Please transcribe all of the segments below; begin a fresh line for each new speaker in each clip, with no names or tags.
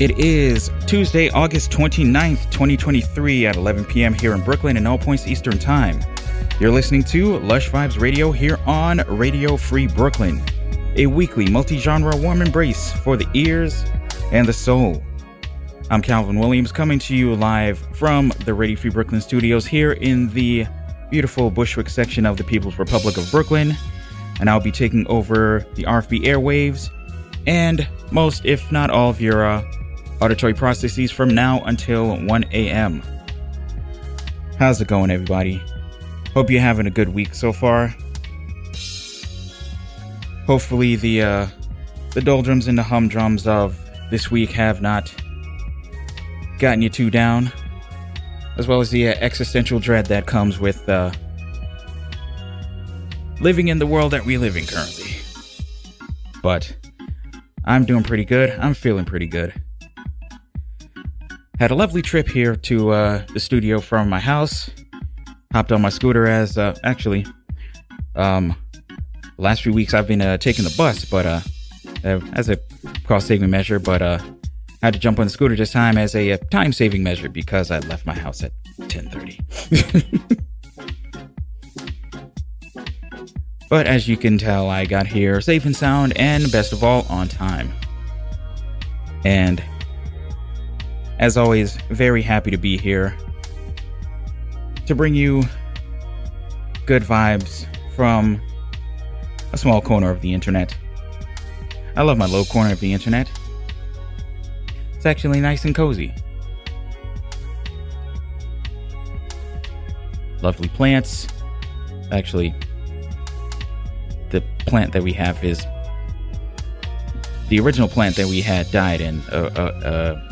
It is Tuesday, August 29th, 2023 at 11 p.m. here in Brooklyn and all points Eastern Time. You're listening to Lush Vibes Radio here on Radio Free Brooklyn, a weekly multi genre warm embrace for the ears and the soul. I'm Calvin Williams coming to you live from the Radio Free Brooklyn studios here in the beautiful Bushwick section of the People's Republic of Brooklyn. And I'll be taking over the RFB airwaves and most, if not all, of your uh, auditory processes from now until 1 a.m. How's it going, everybody? Hope you're having a good week so far. Hopefully, the uh, the doldrums and the humdrums of this week have not gotten you too down, as well as the uh, existential dread that comes with uh, living in the world that we live in currently. But I'm doing pretty good. I'm feeling pretty good. Had a lovely trip here to uh, the studio from my house. Hopped on my scooter as uh, actually, um, last few weeks I've been uh, taking the bus, but uh, uh as a cost saving measure. But uh, I had to jump on the scooter this time as a uh, time saving measure because I left my house at 10:30. but as you can tell, I got here safe and sound, and best of all, on time. And as always, very happy to be here to bring you good vibes from a small corner of the internet. I love my little corner of the internet. It's actually nice and cozy. Lovely plants. Actually, the plant that we have is the original plant that we had died, in uh, uh, uh,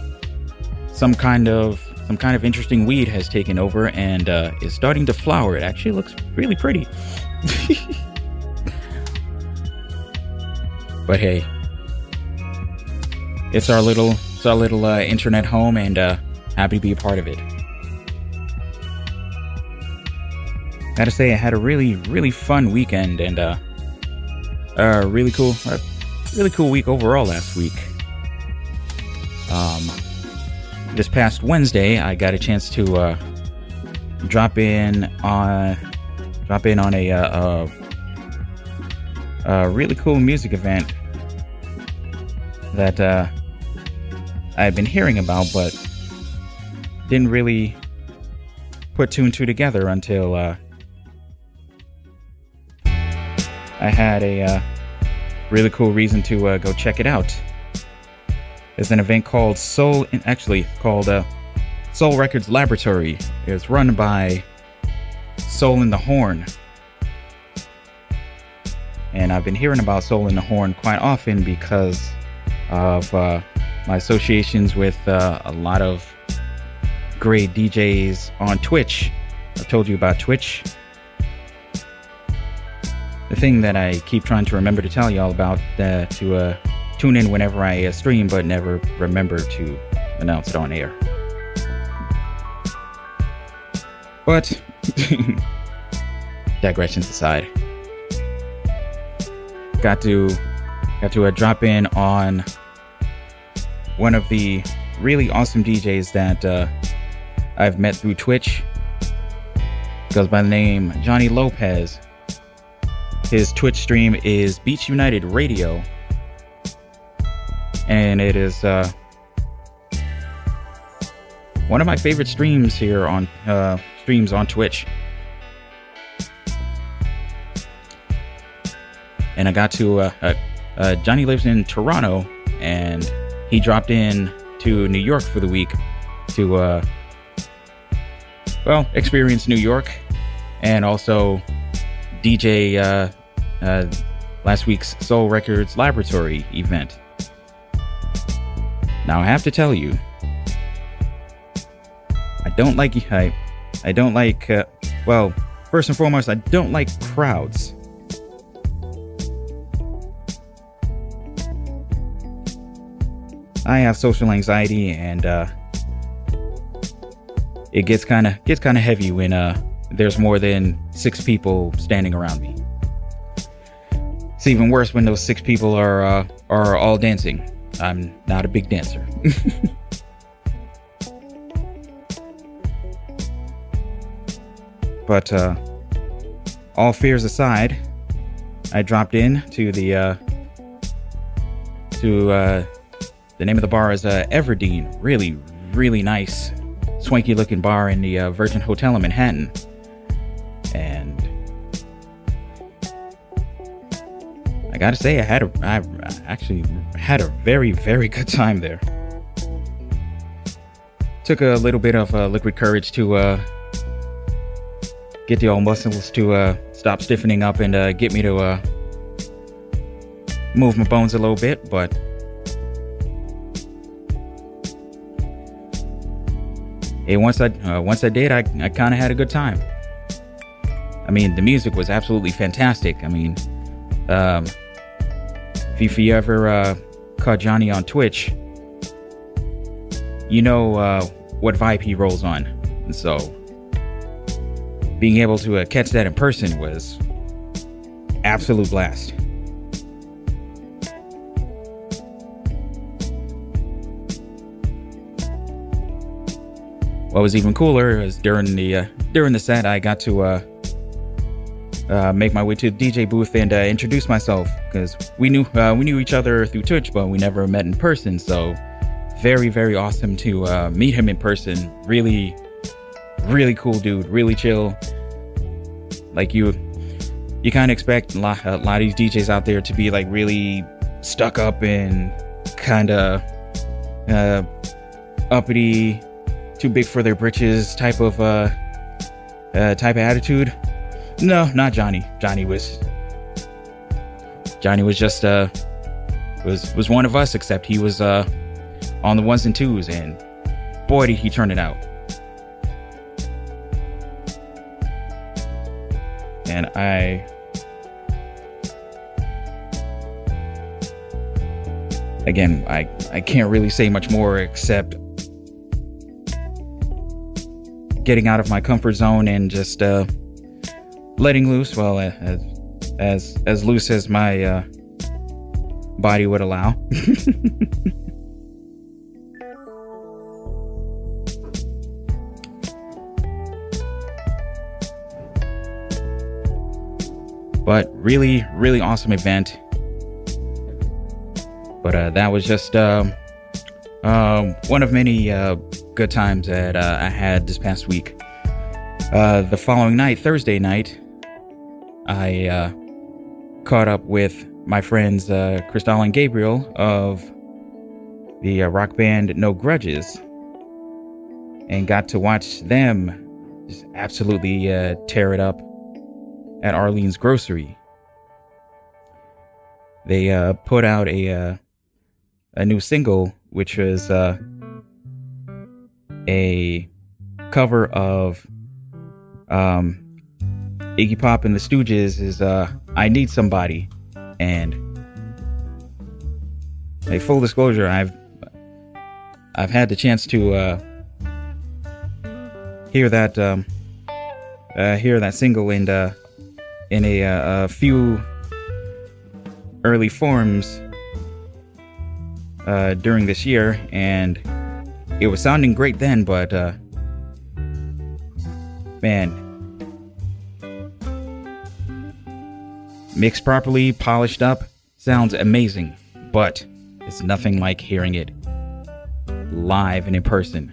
some kind of some kind of interesting weed has taken over and uh, is starting to flower. It actually looks really pretty. but hey, it's our little it's our little uh, internet home, and uh, happy to be a part of it. Gotta say, I had a really really fun weekend and uh, a really cool, really cool week overall last week. Um, this past Wednesday, I got a chance to uh, drop in on drop in on a, uh, a, really cool music event that uh, I've been hearing about, but didn't really put two and two together until uh, I had a uh, really cool reason to uh, go check it out. There's an event called Soul, actually called uh, Soul Records Laboratory. It's run by Soul in the Horn. And I've been hearing about Soul in the Horn quite often because of uh, my associations with uh, a lot of great DJs on Twitch. I've told you about Twitch. The thing that I keep trying to remember to tell y'all about uh, to uh, tune in whenever I uh, stream, but never remember to announce it on air. But, digressions aside, got to got to uh, drop in on one of the really awesome DJs that uh, I've met through Twitch. Goes by the name Johnny Lopez. His Twitch stream is Beach United Radio and it is uh, one of my favorite streams here on uh, streams on Twitch. And I got to uh, uh, uh, Johnny lives in Toronto, and he dropped in to New York for the week to uh, well experience New York, and also DJ last week's Soul Records Laboratory event. Now I have to tell you, I don't like I, I don't like. Uh, well, first and foremost, I don't like crowds. I have social anxiety, and uh, it gets kind of gets kind of heavy when uh, there's more than six people standing around me. It's even worse when those six people are uh, are all dancing. I'm not a big dancer. but uh, all fears aside, I dropped in to the uh, to uh, the name of the bar is uh, Everdene. Really, really nice, swanky looking bar in the uh, Virgin Hotel in Manhattan. And I gotta say, I had a, I actually had a very, very good time there. Took a little bit of uh, liquid courage to uh, get the old muscles to uh, stop stiffening up and uh, get me to uh, move my bones a little bit, but hey, once I uh, once I did, I, I kind of had a good time. I mean, the music was absolutely fantastic. I mean, um, if you ever uh, caught Johnny on Twitch, you know uh, what vibe he rolls on. And so, being able to uh, catch that in person was absolute blast. What was even cooler is during the uh, during the set, I got to uh, uh, make my way to the DJ booth and uh, introduce myself because we knew uh, we knew each other through Twitch, but we never met in person. So very very awesome to uh, meet him in person. Really really cool dude. Really chill. Like you you kind of expect a lot, a lot of these DJs out there to be like really stuck up and kind of uh, uppity, too big for their britches type of uh, uh, type of attitude. No, not Johnny. Johnny was Johnny was just uh was was one of us, except he was uh on the ones and twos, and boy did he turn it out. And I again I I can't really say much more except getting out of my comfort zone and just uh letting loose, well, uh, as as as loose as my uh, body would allow. but really, really awesome event. But uh, that was just um, um, one of many uh, good times that uh, I had this past week. Uh, the following night, Thursday night, I uh, caught up with my friends uh, Crystal and Gabriel of the uh, rock band No Grudges and got to watch them just absolutely uh, tear it up at Arlene's Grocery. They uh, put out a uh, a new single, which was uh, a cover of um, Iggy Pop and the Stooges is uh, I Need Somebody. And a full disclosure, I've I've had the chance to uh, hear that um, uh, hear that single in uh, in a, uh, a few early forms uh, during this year, and it was sounding great then, but uh, man, Mixed properly, polished up, sounds amazing, but it's nothing like hearing it live and in person.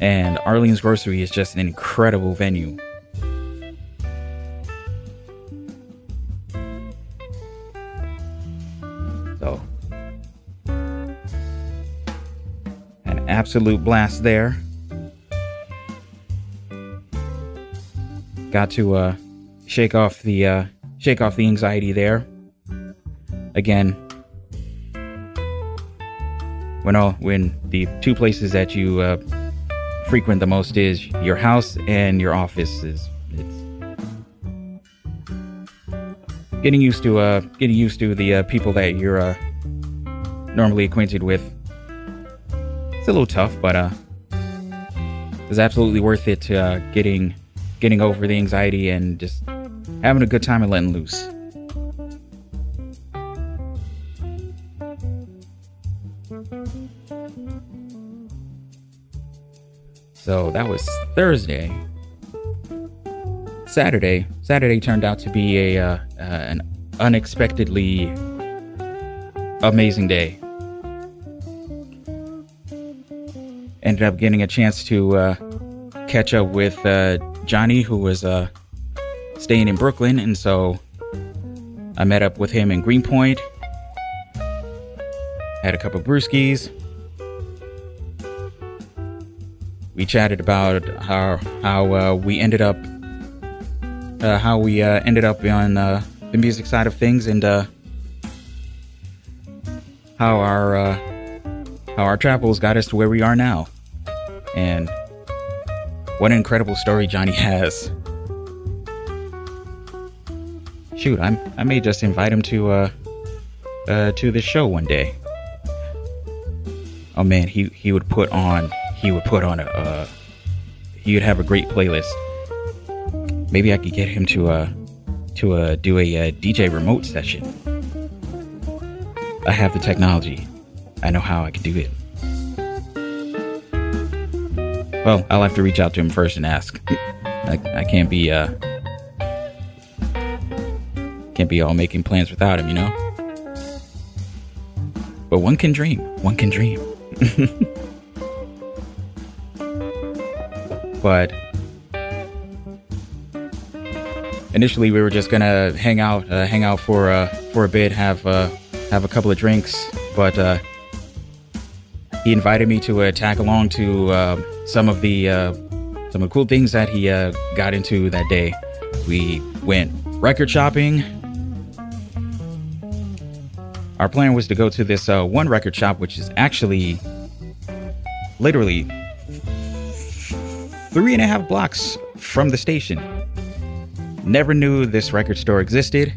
And Arlene's Grocery is just an incredible venue. So, an absolute blast there. Got to uh, shake off the uh, shake off the anxiety there. Again, when all when the two places that you uh, frequent the most is your house and your office is it's getting used to uh getting used to the uh, people that you're uh, normally acquainted with. It's a little tough, but uh, it's absolutely worth it. Uh, getting getting over the anxiety and just having a good time and letting loose. So that was Thursday. Saturday. Saturday turned out to be a uh, uh, an unexpectedly amazing day. Ended up getting a chance to uh, catch up with uh, Johnny, who was uh, staying in Brooklyn, and so I met up with him in Greenpoint. Had a couple brewskis. We chatted about how how uh, we ended up uh, how we uh, ended up on uh, the music side of things and uh, how our uh, how our travels got us to where we are now. And what an incredible story Johnny has. Shoot, I'm I may just invite him to uh, uh to the show one day. Oh man, he he would put on he would put on a uh, he would have a great playlist. Maybe I could get him to uh to uh do a, uh, DJ remote session. I have the technology. I know how I can do it. Well, I'll have to reach out to him first and ask. I, I can't be uh can't be all making plans without him, you know? But one can dream. One can dream. but initially we were just gonna hang out, uh, hang out for uh, for a bit, have uh, have a couple of drinks. But uh, he invited me to uh, tag along to uh, some of the uh, some of the cool things that he uh, got into that day. We went record shopping. Our plan was to go to this uh, one record shop, which is actually literally three and a half blocks from the station. Never knew this record store existed.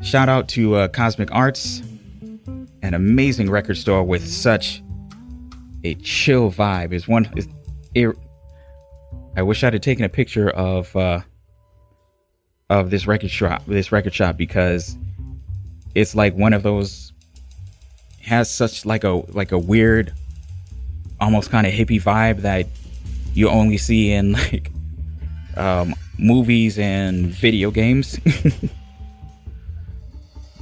Shout out to uh, Cosmic Arts, an amazing record store with such a chill vibe. Is one. Is, it, I wish I'd have taken a picture of uh, of this record shop. This record shop because it's like one of those has such like a like a weird almost kind of hippie vibe that you only see in like um, movies and video games.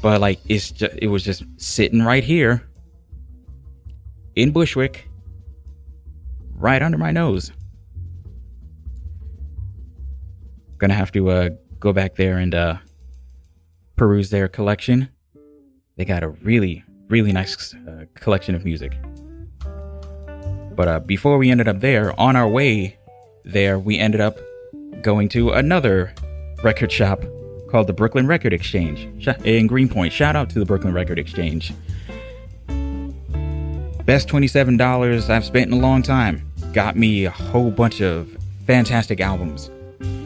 but like it's just it was just sitting right here in Bushwick, right under my nose. Gonna have to uh, go back there and uh, peruse their collection. They got a really, really nice uh, collection of music. But uh, before we ended up there, on our way there, we ended up going to another record shop called the Brooklyn Record Exchange in Greenpoint. Shout out to the Brooklyn Record Exchange. Best $27 I've spent in a long time. Got me a whole bunch of fantastic albums.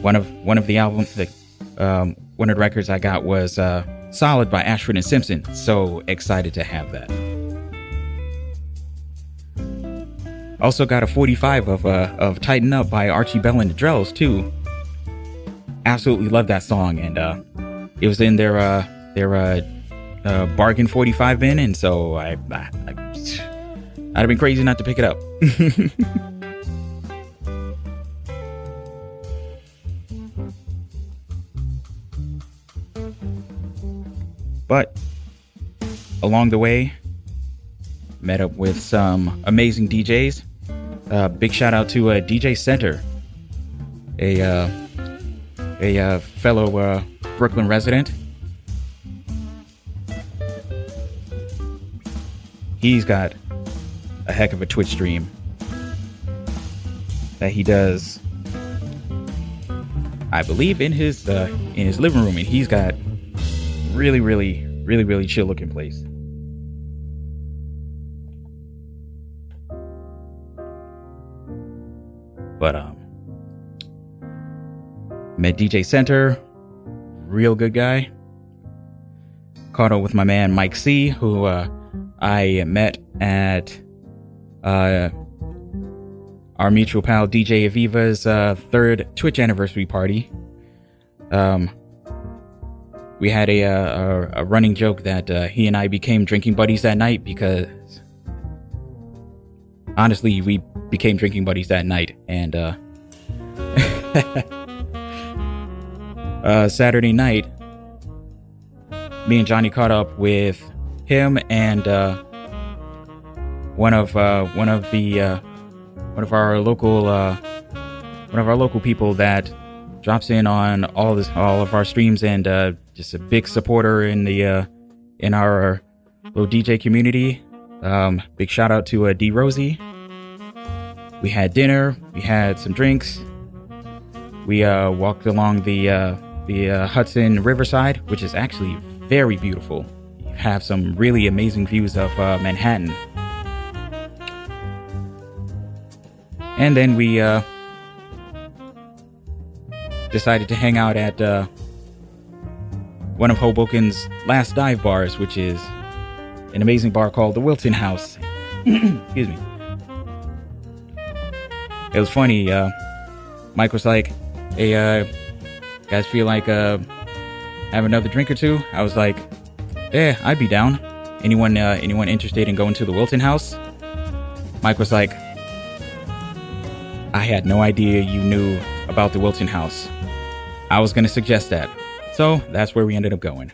One of one of the albums, the, um, one of the records I got was uh, "Solid" by Ashford and Simpson. So excited to have that. Also got a 45 of uh, of "Tighten Up" by Archie Bell and the Drells too. Absolutely love that song, and uh, it was in their uh, their uh, uh, bargain 45 bin, and so I, I, I I'd have been crazy not to pick it up. but along the way, met up with some amazing DJs. Uh, big shout out to uh, DJ Center, a uh, a uh, fellow uh, Brooklyn resident. He's got a heck of a Twitch stream that he does. I believe in his uh, in his living room, and he's got really, really, really, really chill looking place. But um, met DJ Center, real good guy. Caught up with my man Mike C, who uh, I met at uh, our mutual pal DJ Aviva's uh, third Twitch anniversary party. Um, we had a, uh, a, a running joke that uh, he and I became drinking buddies that night because honestly, we became drinking buddies that night, and uh, uh, Saturday night, me and Johnny caught up with him and uh, one of uh, one of the uh, one of our local uh, one of our local people that drops in on all this all of our streams and uh, just a big supporter in the uh, in our little DJ community. Um, big shout out to uh, D Rosie. We had dinner. We had some drinks. We uh, walked along the uh, the uh, Hudson Riverside, which is actually very beautiful. You have some really amazing views of uh, Manhattan. And then we uh, decided to hang out at uh, one of Hoboken's last dive bars, which is an amazing bar called the Wilton House. Excuse me. It was funny. Uh, Mike was like, "Hey, uh, guys, feel like uh, have another drink or two? I was like, "Yeah, I'd be down. Anyone, uh, anyone interested in going to the Wilton House?" Mike was like, "I had no idea you knew about the Wilton House. I was gonna suggest that, so that's where we ended up going."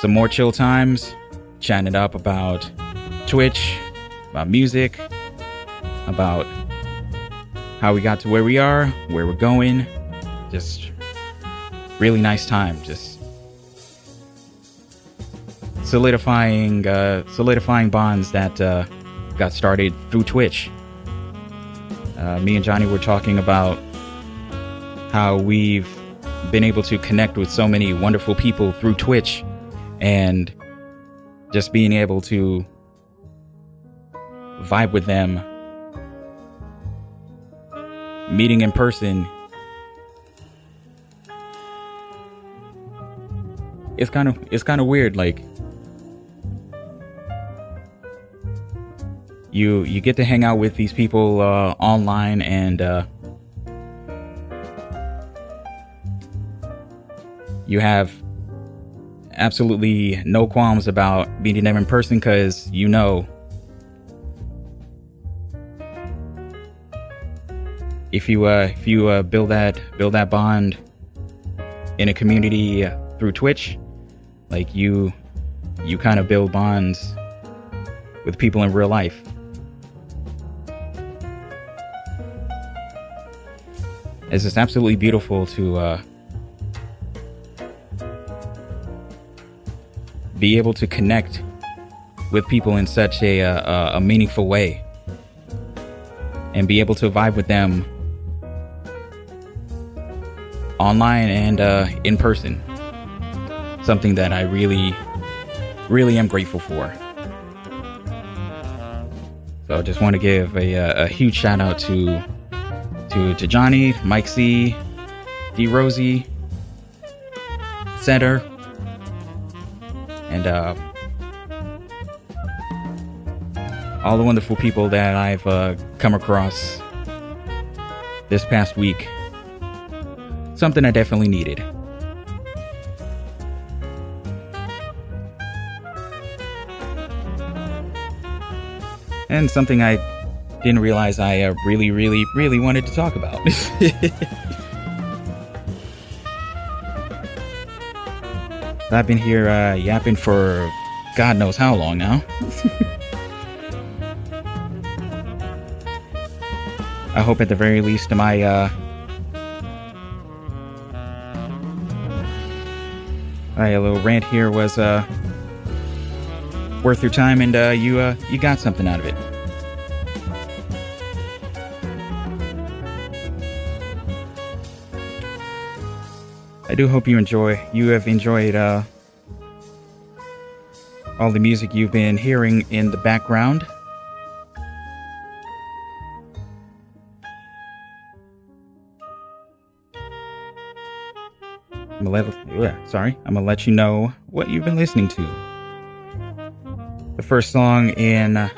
Some more chill times, chatting up about Twitch, about music, about how we got to where we are, where we're going. Just really nice time. Just solidifying uh, solidifying bonds that uh, got started through Twitch. Uh, me and Johnny were talking about how we've been able to connect with so many wonderful people through Twitch and just being able to vibe with them meeting in person it's kind of it's kind of weird like you you get to hang out with these people uh, online and uh, you have absolutely no qualms about meeting them in person because you know if you uh, if you uh, build that build that bond in a community through Twitch, like you you kind of build bonds with people in real life. It's just absolutely beautiful to uh, be able to connect with people in such a, uh, a, a meaningful way and be able to vibe with them online and uh, in person. Something that I really, really am grateful for. So I just want to give a, uh, a, huge shout out to to to Johnny, Mike C, D Rosie, Center, and uh, all the wonderful people that I've uh, come across this past week something I definitely needed. And something I didn't realize I uh, really, really, really wanted to talk about. I've been here uh, yapping for God knows how long now. I hope at the very least my uh, a little rant here was uh, worth your time, and uh, you uh, you got something out of it. I do hope you enjoy. You have enjoyed uh, all the music you've been hearing in the background. I'm gonna let sorry, I'm gonna let you know what you've been listening to. The first song in uh,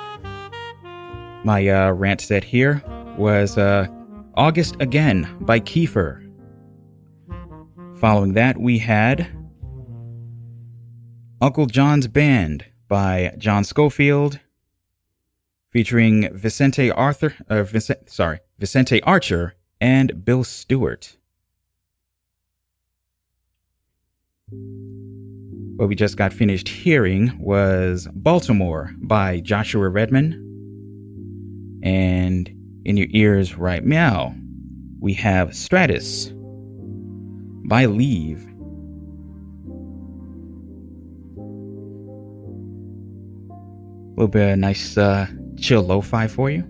my uh, rant set here was uh, August Again by Kiefer. Following that, we had Uncle John's Band by John Scofield, featuring Vicente Arthur, uh, Vicente, sorry, Vicente Archer and Bill Stewart. What we just got finished hearing was Baltimore by Joshua Redman. And in your ears right now, we have Stratus by Leavv. A little bit of nice uh, chill lo-fi for you.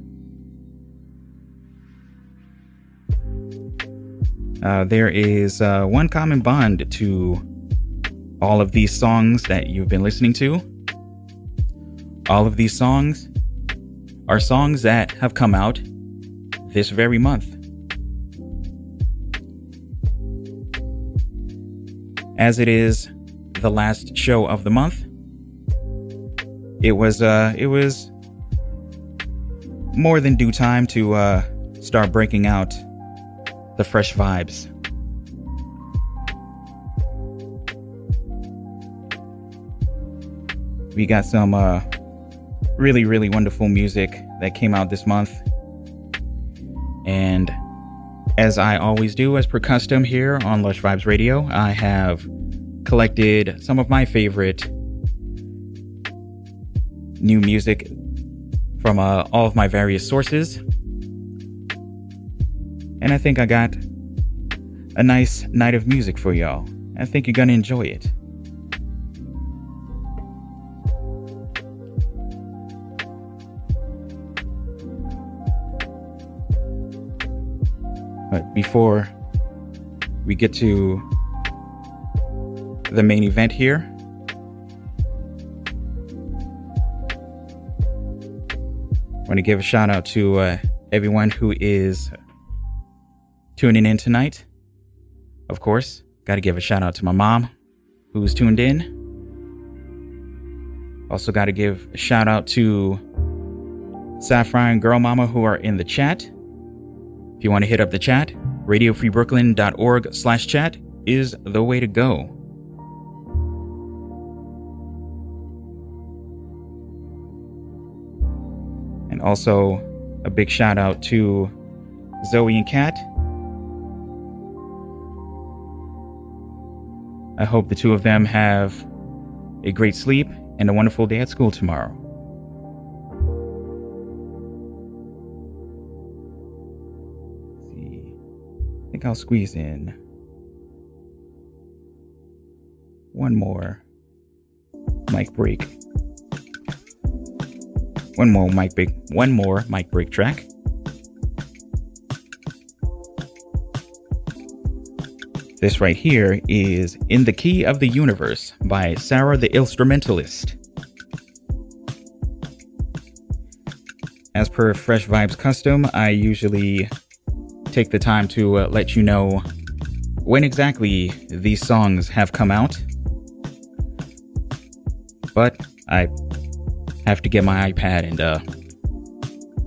Uh, there is uh, one common bond to all of these songs that you've been listening to. All of these songs are songs that have come out this very month. As it is the last show of the month, it was uh it was more than due time to uh start breaking out the fresh vibes. We got some uh really really wonderful music that came out this month. And as I always do as per custom here on Lush Vibes Radio, I have collected some of my favorite new music from uh, all of my various sources. And I think I got a nice night of music for y'all. I think you're gonna enjoy it. But before we get to the main event here, I want to give a shout out to uh, everyone who is tuning in tonight. Of course, got to give a shout out to my mom who's tuned in. Also, got to give a shout out to Saffron Girl Mama who are in the chat. If you want to hit up the chat, radiofreebrooklyn.org slash chat is the way to go. And also a big shout out to Zoe and Kat. I hope the two of them have a great sleep and a wonderful day at school tomorrow. Think I'll squeeze in one more mic break. One more mic break. One more mic break track. This right here is In the Key of the Universe by Sarah the Illstrumentalist. As per Fresh Vibes custom, I usually take the time to uh, let you know when exactly these songs have come out. But I have to get my iPad and uh,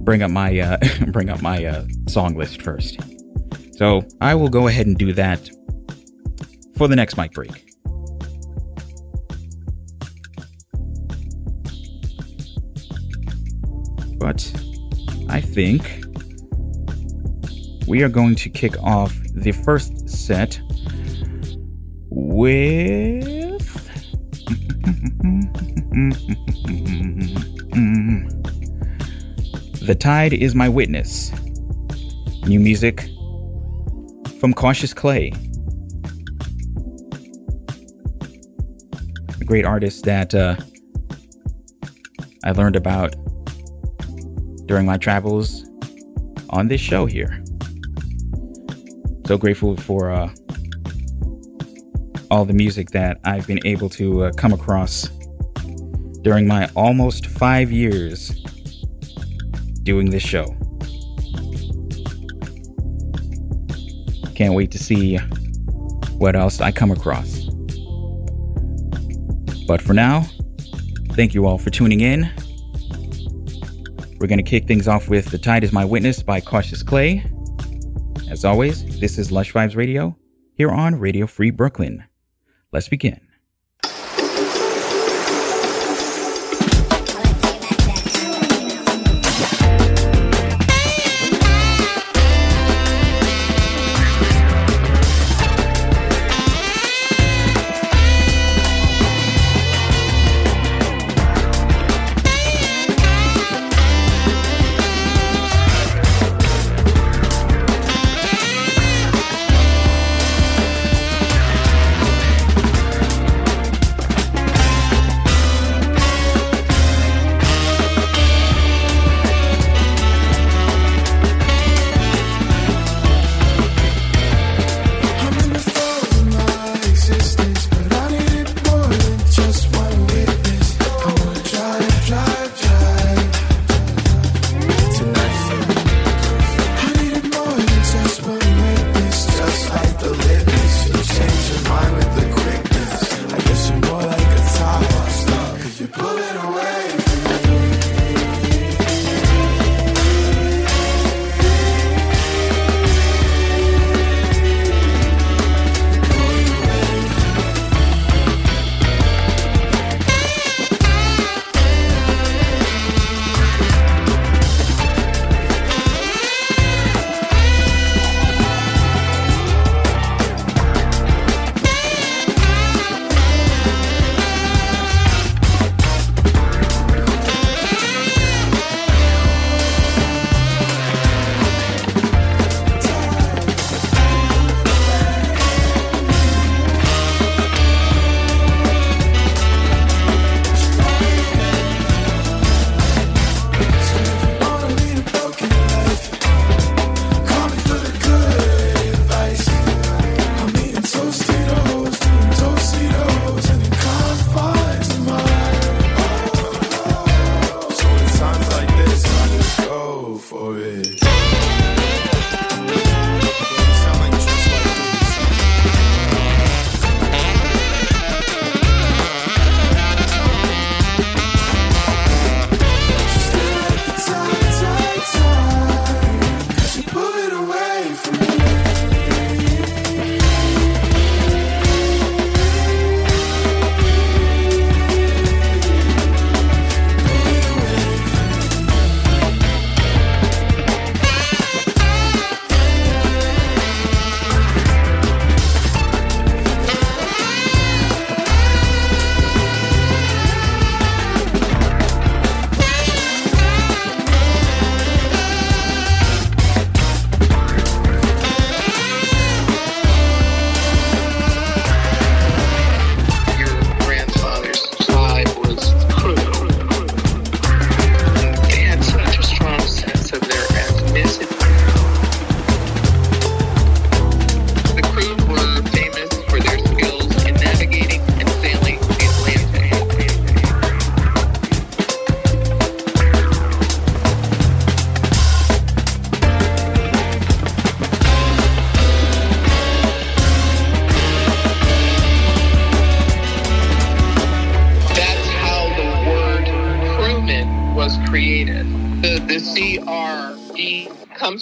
bring up my uh, bring up my uh, song list first. So I will go ahead and do that for the next mic break. But I think we are going to kick off the first set with The Tide is My Witness. New music from Cautious Clay. A great artist that uh, I learned about during my travels on this show here. So grateful for uh, all the music that I've been able to uh, come across during my almost five years doing this show. Can't wait to see what else I come across. But for now, thank you all for tuning in. We're going to kick things off with The Tide is My Witness by Cautious Clay. As always, this is Lush Vibes Radio here on Radio Free Brooklyn. Let's begin.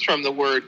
From the word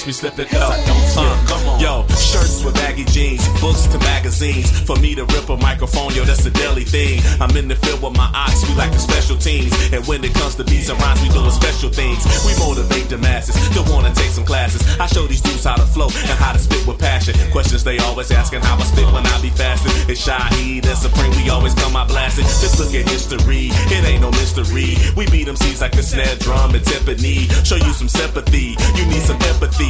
catch me slipping come uh, on. Yo, shirts with baggy jeans, books to magazines. For me to rip a microphone, yo, that's a daily thing. I'm in the field with my ox, we like the special teams. And when it comes to beats and rhymes, we doing special things. We motivate the masses to wanna take some classes. I show these dudes how to flow and how to spit with passion. Questions they always asking how I spit when I be fasting. It's Shaheed and Supreme, we always come out blasting. Just look at history, it ain't no mystery. We beat them seeds like a snare drum and timpani. Show you some sympathy, you need some empathy.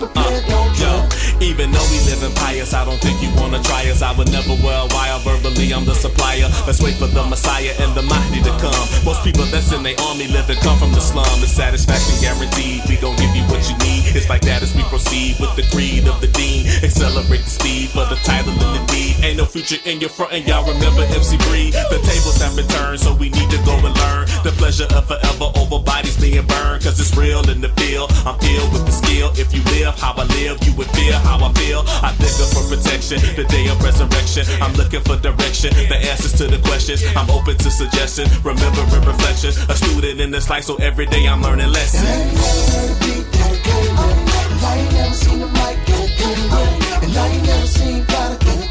Uh, yo, even though we live in pious, I don't think you wanna try us. I would never wear a wire verbally, I'm the supplier. Let's wait for the Messiah and the Mahdi to come. Most people that's in their army live and come from the slum. It's satisfaction guaranteed. We gon' give you what you need. It's like that as we proceed with the creed of the dean. Accelerate the speed for the title and the deed. Ain't no future in your front, and y'all remember MC Breed. The tables have been turned, so we need to go and learn the pleasure of forever over bodies being burned. Cause it's real in the field. I'm filled with the skill. If you live how I live, you would feel how I feel. I dig for protection, the day of resurrection. I'm looking for direction, the answers to the questions. I'm open to suggestions, remembering reflections. A student in this life, so every day I'm learning lessons.
Never And I ain't never seen God again,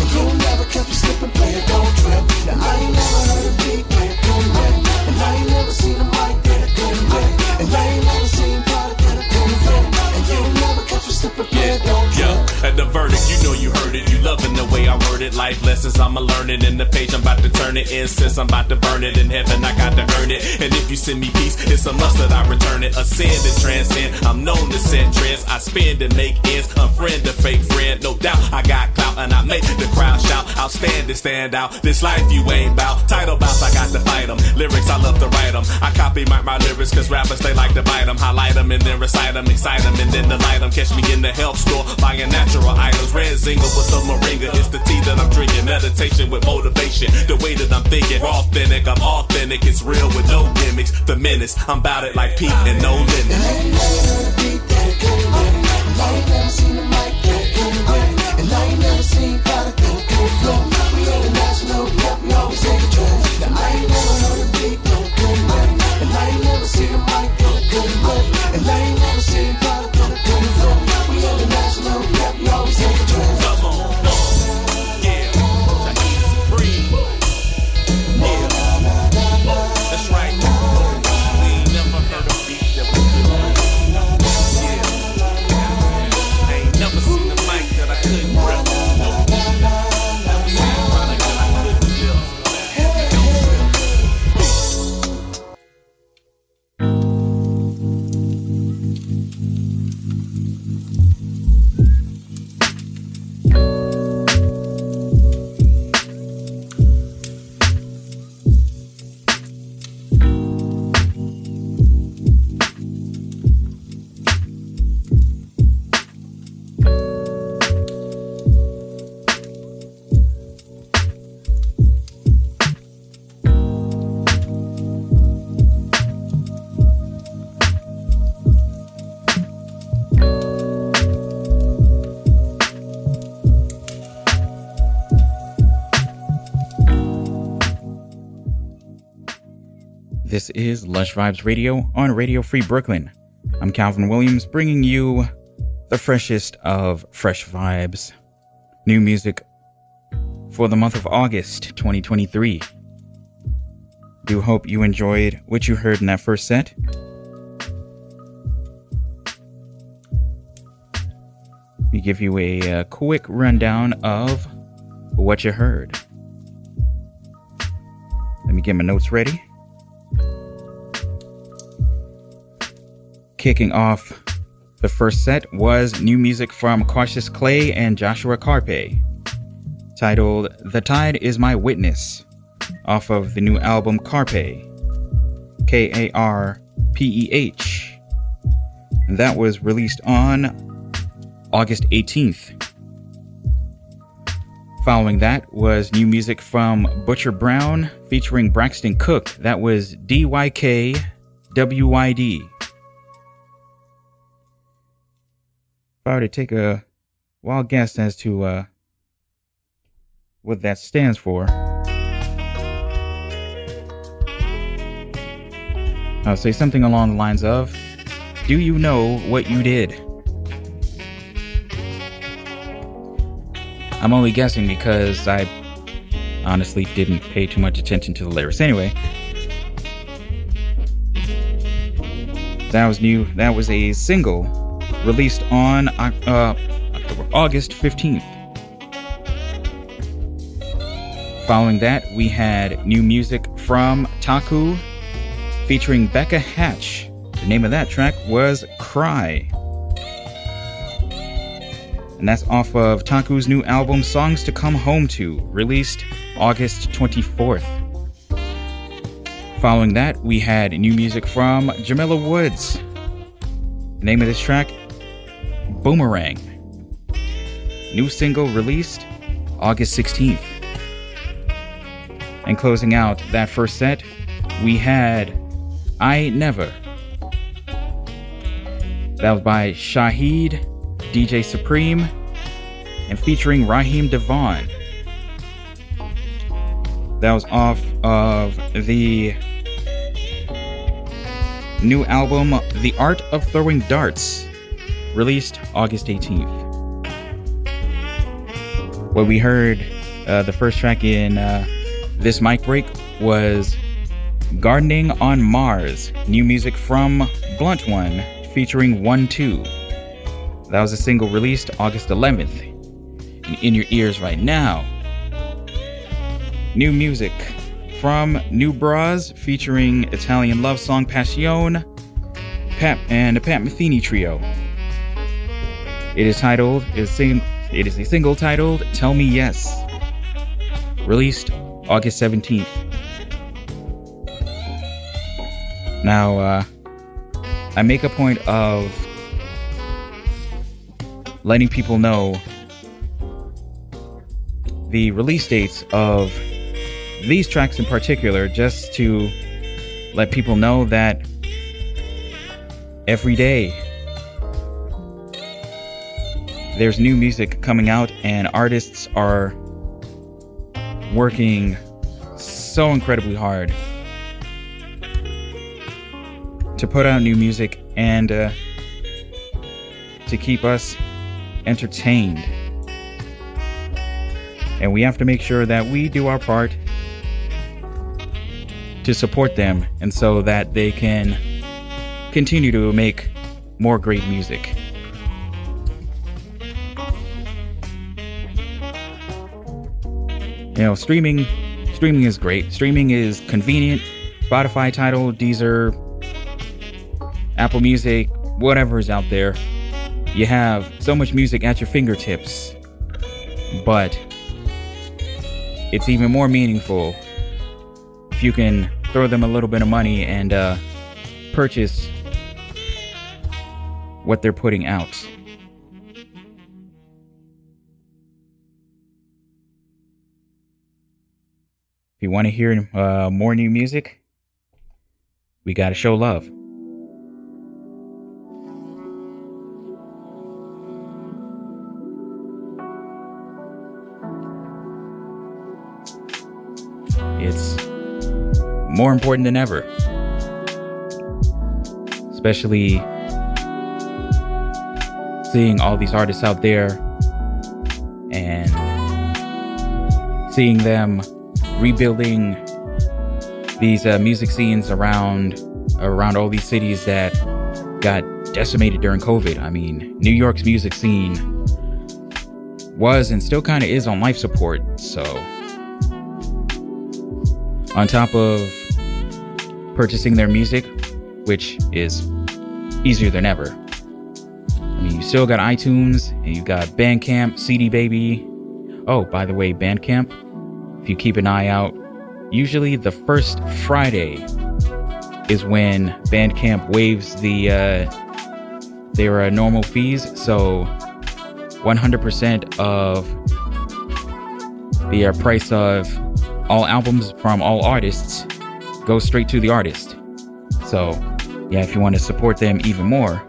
and you never catch me slipping, playing. reggaeton good grip. And I ain't never seen product get a good flow.
I word it. Life lessons I'ma learn it in the page. I'm about to turn it in since I'm about to burn it in heaven. I got to earn it. And if you send me peace, it's a must that I return it. Ascend and transcend. I'm known to set trends. I spend and make ends. Unfriend a fake friend. No doubt I got clout and I make the crowd shout. Outstanding, stand and stand out. This life you ain't bout. Title bounce, I got to fight them. Lyrics, I love to write them. I copy my, my lyrics cause rappers they like to bite them. Highlight them and then recite them. Excite them and then delight them. Catch me in the health store buying natural items. Red zinger with the moringa. It's the tea that I'm drinking. Meditation with motivation. The way that I'm thinking. Authentic, I'm authentic. It's real with no gimmicks. The menace, I'm about it like Pete and no limit.
Is Lush Vibes Radio on Radio Free Brooklyn. I'm Calvin Williams bringing you the freshest of fresh vibes. New music for the month of August 2023. Do hope you enjoyed what you heard in that first set. Let me give you a, uh quick rundown of what you heard. Let me get my notes ready. Kicking off the first set was new music from Cautious Clay and Joshua Karpeh, titled The Tide Is My Witness, off of the new album Karpeh, K A R P E H. That was released on August 18th. Following that was new music from Butcher Brown featuring Braxton Cook. That was DYK WYD. If I were to take a wild guess as to uh, what that stands for, I'll say something along the lines of Do you know what you did? I'm only guessing because I honestly didn't pay too much attention to the lyrics. Anyway, that was new. That was a single released on uh, October, August 15th. Following that, we had new music from Ta-ku featuring Becca Hatch. The name of that track was Cry. And that's off of Ta-ku's new album Songs to Come Home To, released August 24th. Following that, we had new music from Jamila Woods. The name of this track, Boomerang. New single released August 16th. And closing out that first set, we had I Never. That was by Shaheed, DJ Supreme, and featuring Raheem DeVaughn. That was off of the new album The Art of Throwing Darts, released August 18th. What we heard, uh, the first track in uh, this mic break was Gardening on Mars, new music from BluntOne featuring 1 2. That was a single released August 11th. And in your ears right now. New music from Nu Braz featuring Italian love song Passion Pat and the Pat Metheny Trio. It is titled it is, sing, it is a single titled Tell Me Yes. Released August 17th. Now uh, I make a point of letting people know the release dates of these tracks in particular just to let people know that every day there's new music coming out and artists are working so incredibly hard to put out new music and uh, to keep us entertained. And we have to make sure that we do our part to support them and so that they can continue to make more great music. You know, streaming streaming is great. Streaming is convenient. Spotify, Tidal, Deezer, Apple Music, whatever is out there. You have so much music at your fingertips. But it's even more meaningful if you can throw them a little bit of money and uh, purchase what they're putting out. If you want to hear uh, more new music, we got to show love. It's more important than ever. Especially seeing all these artists out there and seeing them rebuilding these uh, music scenes around around all these cities that got decimated during COVID. I mean, New York's music scene was and still kind of is on life support. So, on top of purchasing their music, which is easier than ever. I mean, you still got iTunes and you got Bandcamp, CD Baby. Oh, by the way, Bandcamp, if you keep an eye out, usually the first Friday is when Bandcamp waives the uh, their uh, normal fees. So 100% of the uh, price of all albums from all artists goes straight to the artist. So, yeah, if you want to support them even more,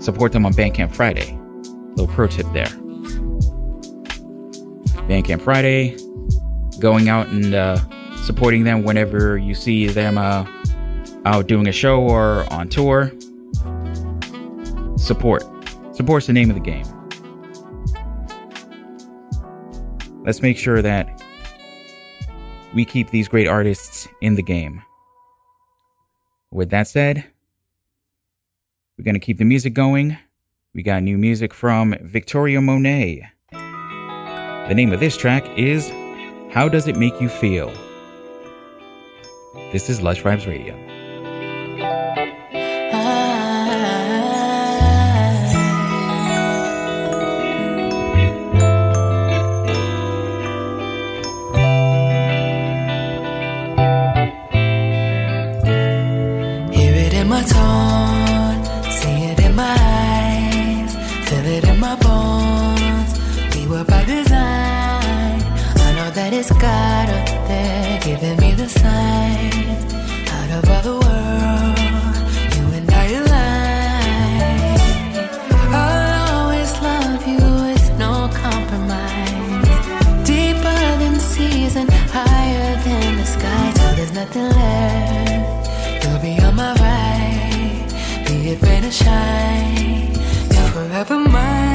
support them on Bandcamp Friday. Little pro tip there. Bandcamp Friday, going out and uh, supporting them whenever you see them uh, out doing a show or on tour. Support. Support's the name of the game. Let's make sure that we keep these great artists in the game. With that said, we're going to keep the music going. We got new music from Victoria Monet. The name of this track is How Does It Make You Feel? This is Lush Vibes Radio.
Nothing left. You'll be on my right, be it rain or shine. You're forever mine.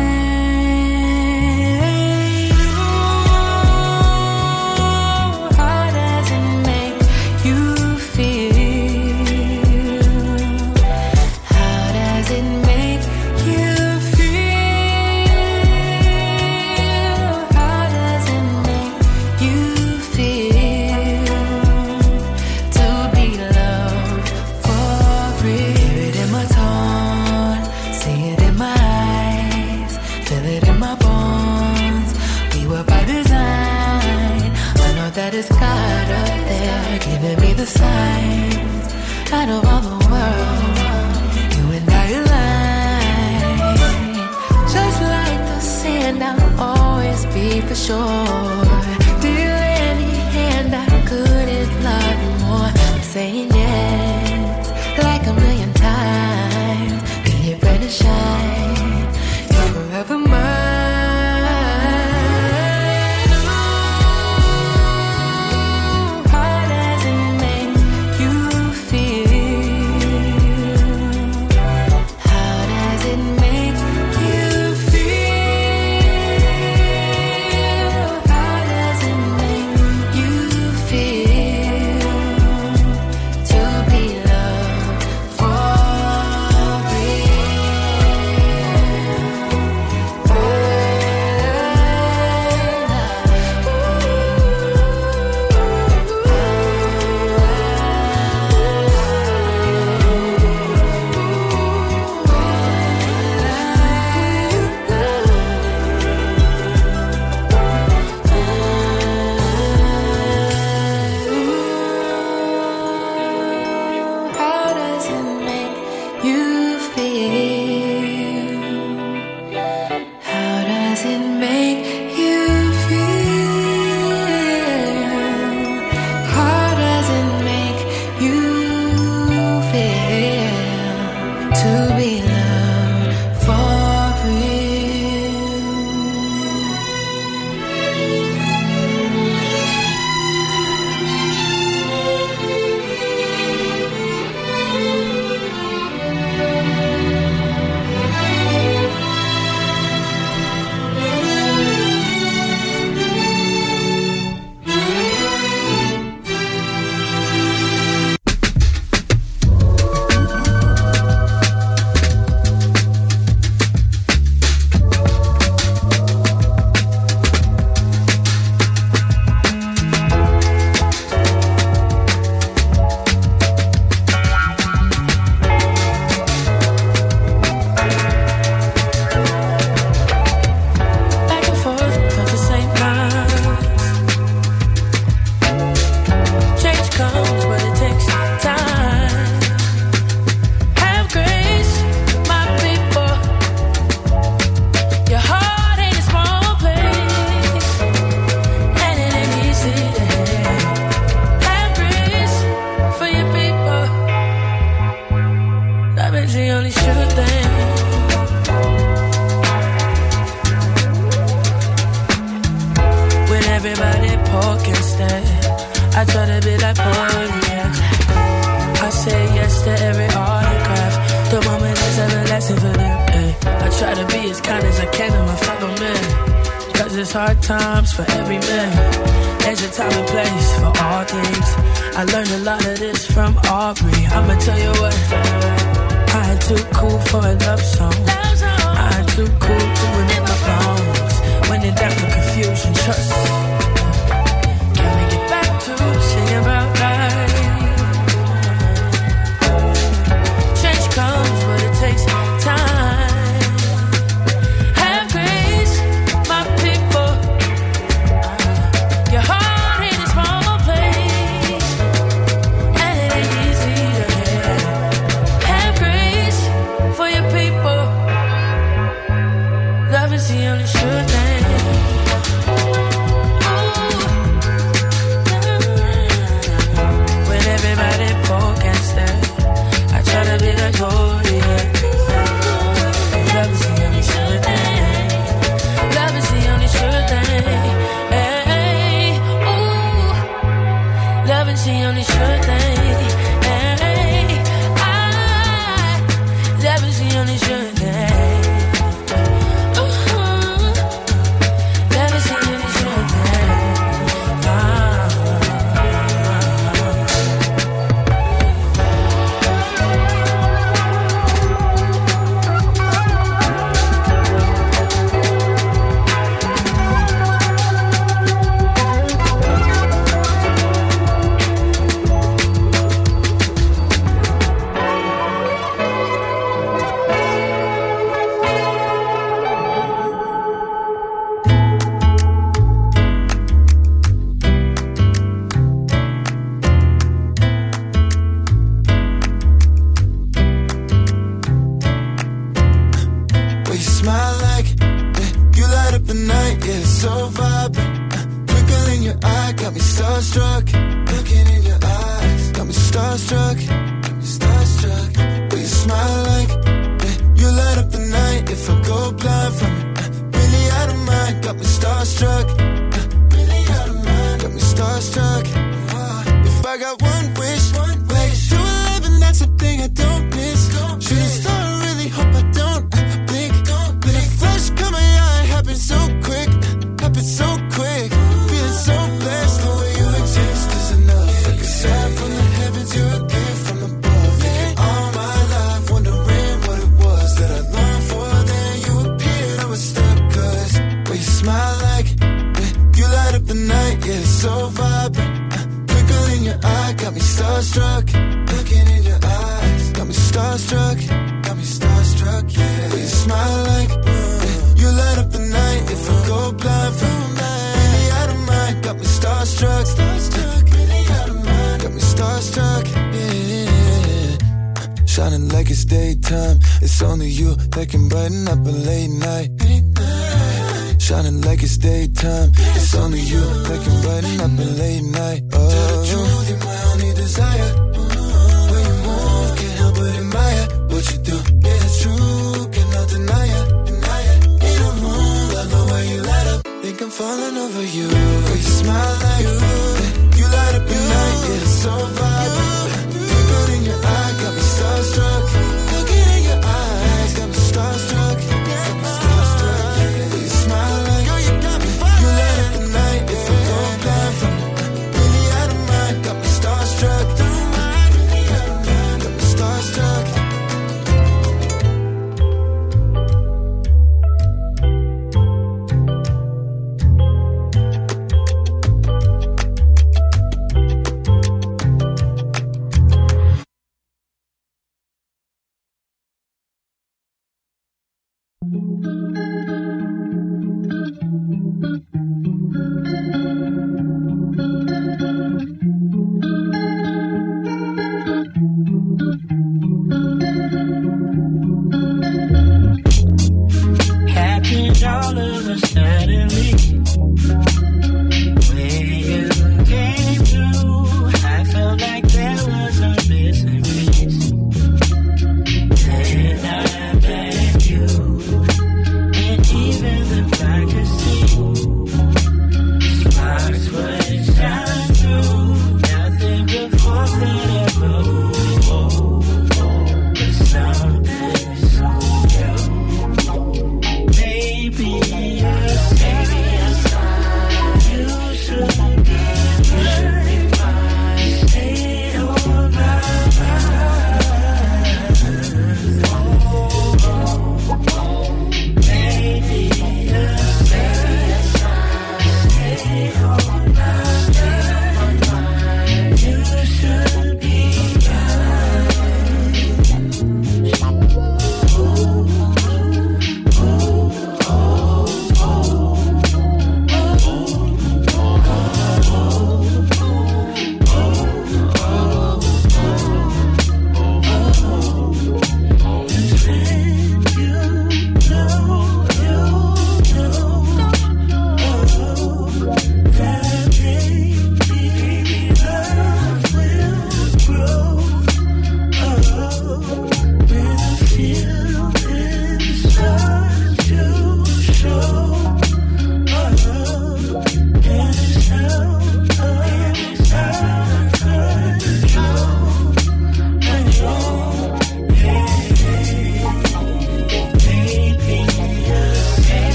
Sure.
shining like it's daytime. It's only you that can brighten up a late night. Shining like it's daytime. It's only you that can brighten up a late night. Oh. Truth, you're my only desire. When you move, can't help but admire what you do. Yeah, it's true, cannot deny it. In a room, I know why you light up. Think I'm falling over you. Girl, you smile like you. You light up your night, yeah, it's so vibe.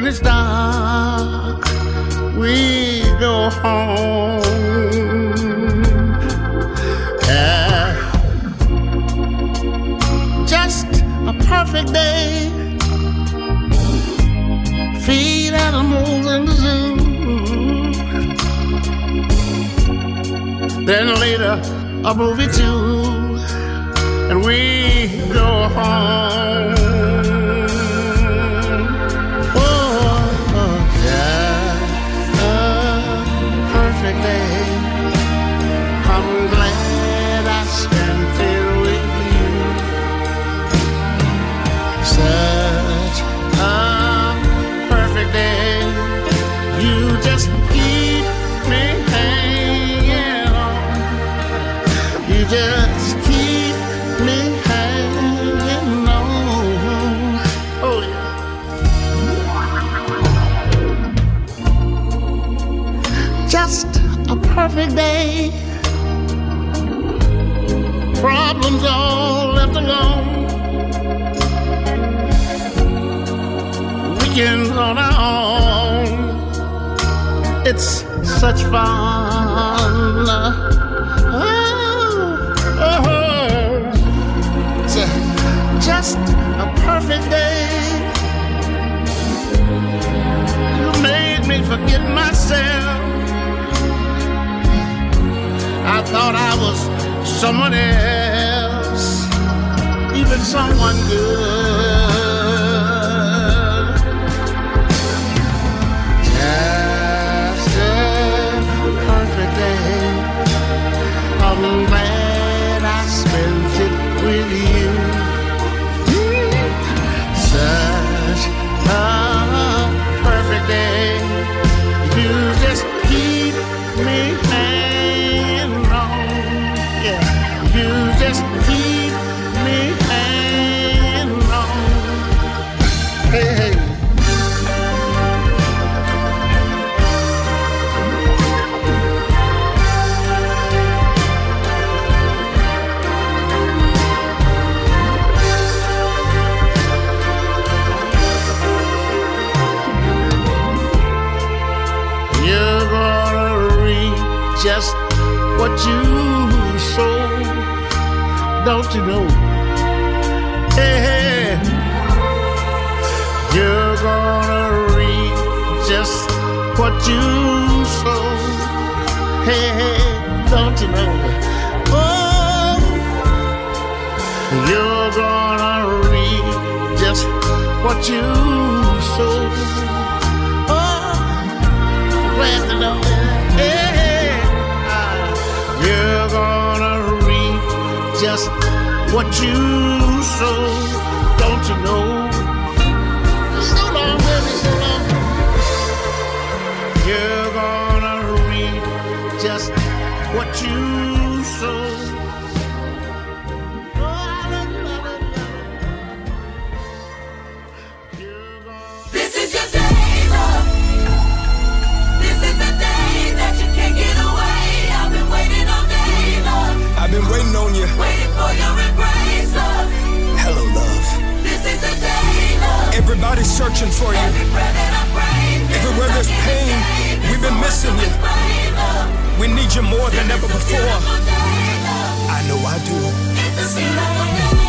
when
it's done. you so, don't you know? Hey, you're gonna reap just what you sow. Hey, hey, don't you know? Oh, you're gonna reap just what you sow. Oh, glad the know. just what you sow. Don't you know?
searching for you.
Even
where there's pain, we've been missing you. We need you more than ever before. I know I do.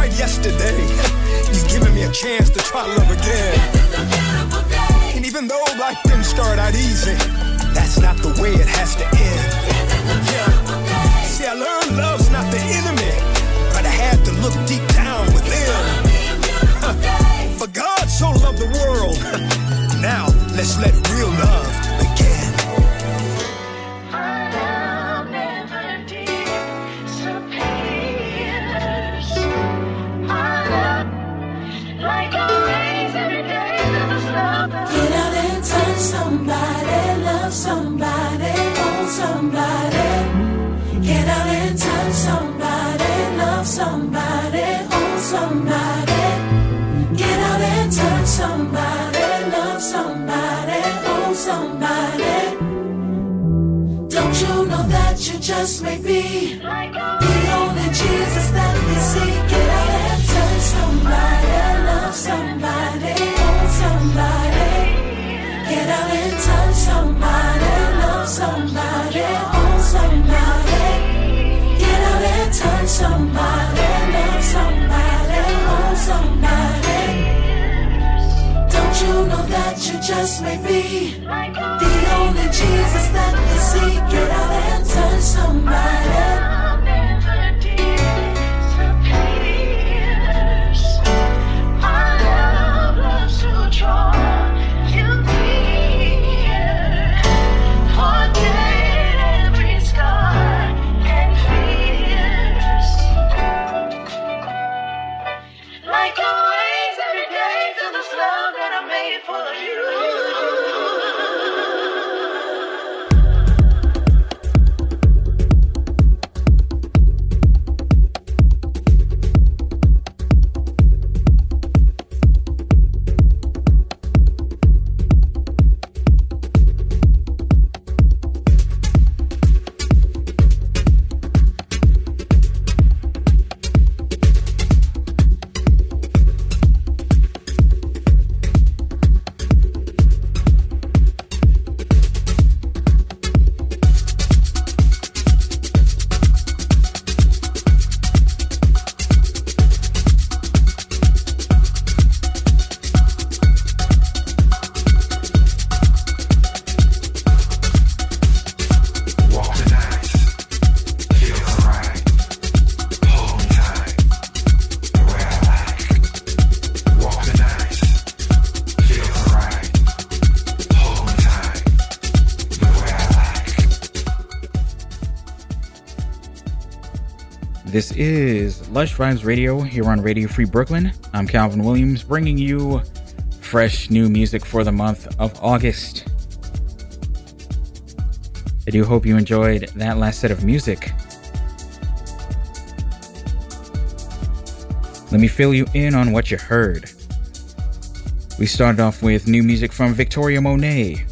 Right yesterday, you've given me a chance to try love again. And even though life didn't start out easy, that's not the way it has to end. Yeah. See, I learned love's not the enemy, but I had to look deep down within. For God so loved the world. Now let's let real love
somebody. Get out and touch somebody, love somebody, somebody. Don't you know that you just may be the only Jesus that we see? Get out and touch somebody, just may be the only Jesus that we see?
This
is Lush Vibes Radio here on Radio Free Brooklyn. I'm Calvin Williams bringing you fresh new music for the month of August. I do hope you enjoyed that last set of music. Let me fill you in on what you heard. We started off with new music from Victoria Monét.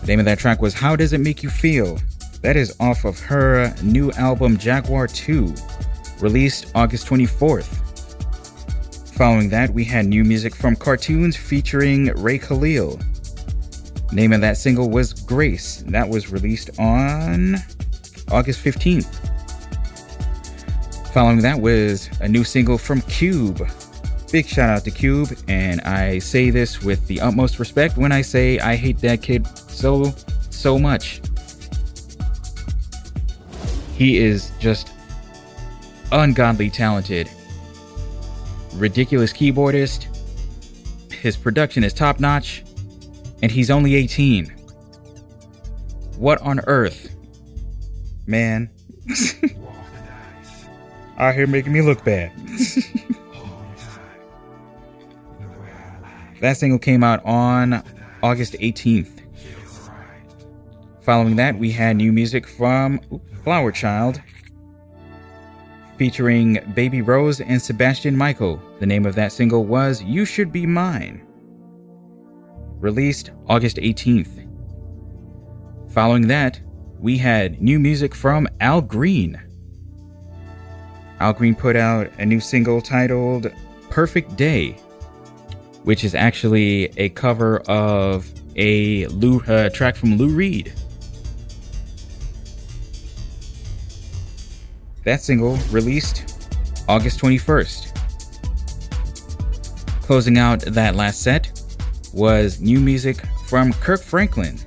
The name of that track was How Does It Make You Feel? That is off of her new album Jaguar 2, released August 24th. Following that, we had new music from Carrtoons featuring Ray Khalil. Name of that single was Grace. That was released on August 15th. Following that was a new single from Cube Big shout out to Cube, and I say this with the utmost respect when I say I hate that kid so, so much. He is just ungodly talented, ridiculous keyboardist. His production is top notch, and he's only 18. What on earth? Man. Out here making me look bad. that single came out on August 18th. Following that, we had new music from Flwr Chyld featuring Baby Rose and Sebastian Mikael. The name of that single was You Should Be Mine. Released August 18th. Following that, we had new music from Al Green. Al Green put out a new single titled Perfect Day, which is actually a cover of a Lou, track from Lou Reed. That single released August 21st. Closing out that last set was new music from Kirk Franklin.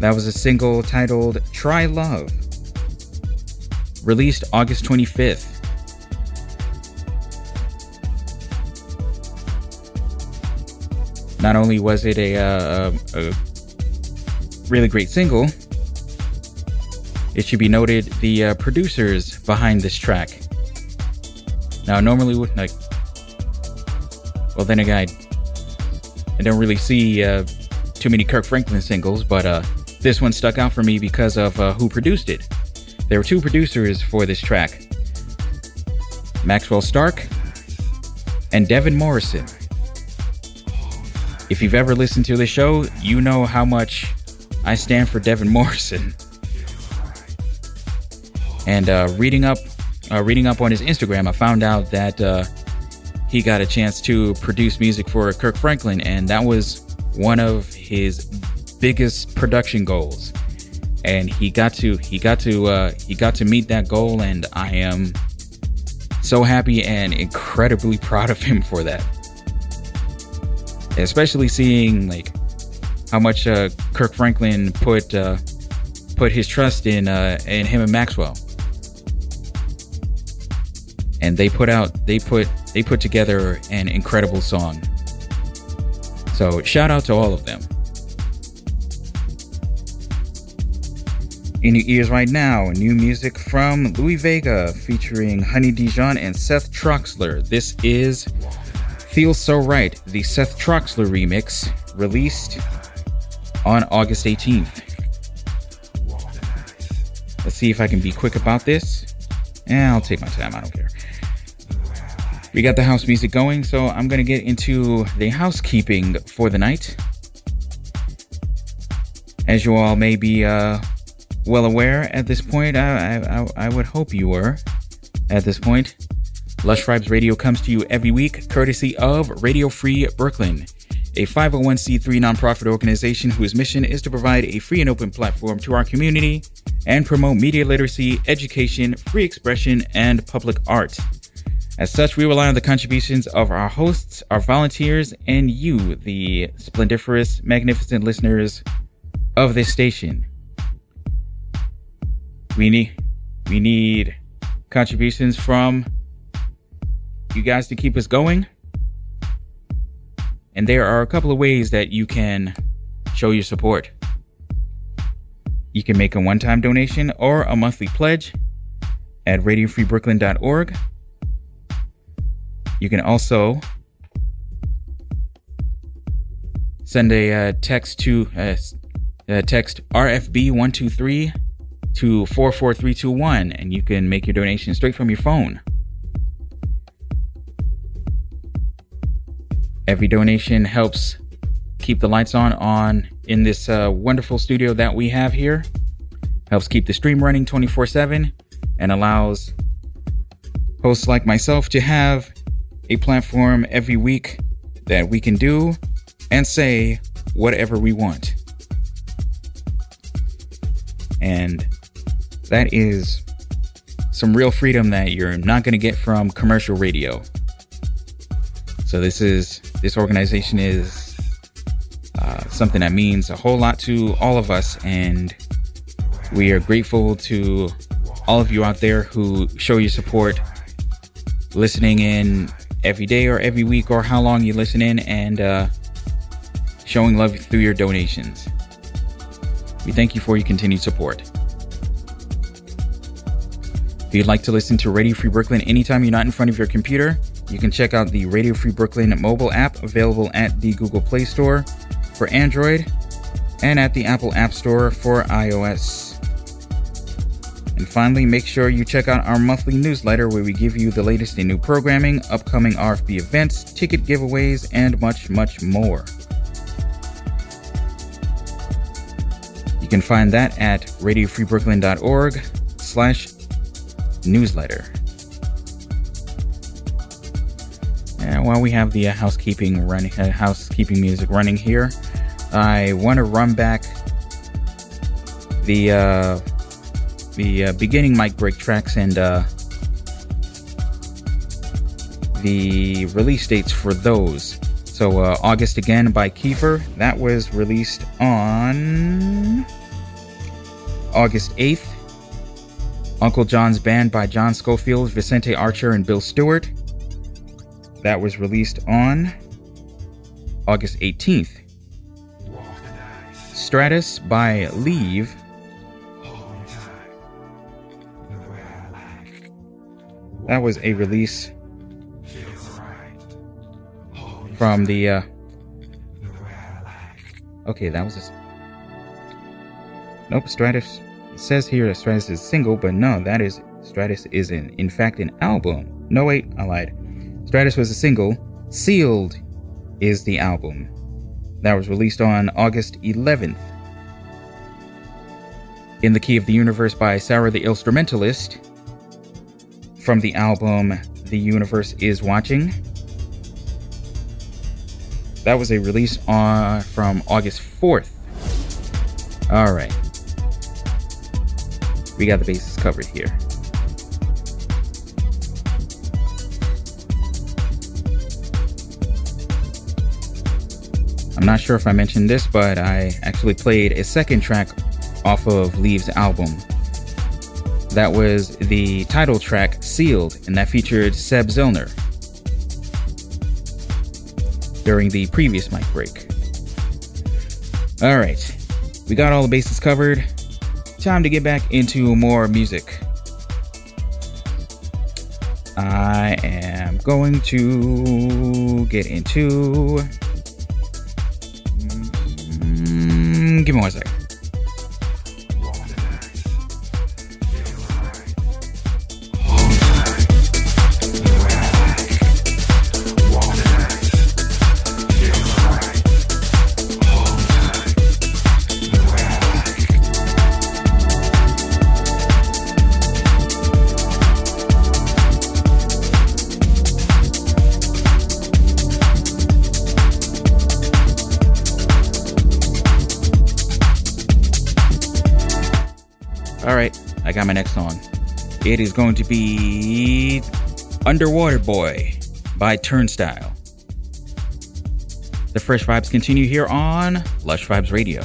That was a single titled Try Love, released August 25th. Not only was it a, uh, a, really great single, it should be noted the uh, producers behind this track. Now, normally, like, well, then again, I, don't really see uh, too many Kirk Franklin singles, but uh, this one stuck out for me because of uh, who produced it. There were two producers for this track Maxwell Stark and Devin Morrison. If you've ever listened to the show, you know how much I stand for Devin Morrison. And uh, reading up, uh, reading up on his Instagram, I found out that uh, he got a chance to produce music for Kirk Franklin, and that was one of his biggest production goals. And he got to he got to uh, he got to meet that goal, and I am so happy and incredibly proud of him for that. Especially seeing like how much uh, Kirk Franklin put uh, put his trust in in him and Maxwell and they put out they put they put together an incredible song. So shout out to all of them. In your ears right now, new music from Louie Vega featuring Honey Dijon and Seth Troxler. This is Feels So Right, the Seth Troxler remix, released on August 18th. Let's see if I can be quick about this. Yeah, I'll take my time, I don't care. We got the house music going, so I'm going to get into the housekeeping for the night. As you all may be uh, well aware at this point, I, I, I would hope you were at this point. Lush Vibes Radio comes to you every week, courtesy of Radio Free Brooklyn, a 501c3 nonprofit organization whose mission is to provide a free and open platform to our community and promote media literacy, education, free expression, and public art. As such, we rely on the contributions of our hosts, our volunteers, and you, the splendiferous, magnificent listeners of this station. We need we need contributions from you guys to keep us going. And there are a couple of ways that you can show your support. You can make a one-time donation or a monthly pledge at radiofreebrooklyn.org. You can also send a uh, text to uh, uh, text RFB123 to 44321 and you can make your donation straight from your phone. Every donation helps keep the lights on on in this uh, wonderful studio that we have here. Helps keep the stream running 24/7 and allows hosts like myself to have a platform every week that we can do and say whatever we want. And that is some real freedom that you're not going to get from commercial radio. So this is this organization is uh, something that means a whole lot to all of us, and we are grateful to all of you out there who show your support, listening in every day or every week or how long you listen in, and uh, showing love through your donations. We thank you for your continued support. If you'd like to listen to Radio Free Brooklyn anytime you're not in front of your computer, you can check out the Radio Free Brooklyn mobile app available at the Google Play Store for Android and at the Apple App Store for iOS. And finally, make sure you check out our monthly newsletter where we give you the latest in new programming, upcoming RFB events, ticket giveaways, and much, much more. You can find that at radiofreebrooklyn.org slash newsletter. And while we have the uh, housekeeping running, uh, housekeeping music running here, I want to run back the uh, the uh, beginning mic break tracks and uh, the release dates for those. So uh, August again by Kiefer. That was released on August 8th. Uncle John's Band by John Scofield, Vicente Archer, and Bill Stewart. That was released on August 18th. Stratus by Leavv That was a release from the. Uh, okay, that was a. Nope, Stratus. It says here that Stratus is single, but no, that is Stratus is in, in fact an album. No, wait, I lied. Stratus was a single. Sealed is the album. That was released on August 11th. In the Key of the Universe by Sarah the Illstrumentalist from the album The Universe is Watching. That was a release on from August 4th. All right. We got the bases covered here. I'm not sure if I mentioned this, but I actually played a second track off of Leavv's album that was the title track Sealed, and that featured Seb Zillner during the previous mic break. All right, we got all the bases covered. Time to get back into more music. I am going to get into. It is going to be Underwater Boi by Turnstile. The Fresh Vibes continue here on Lush Vibes Radio.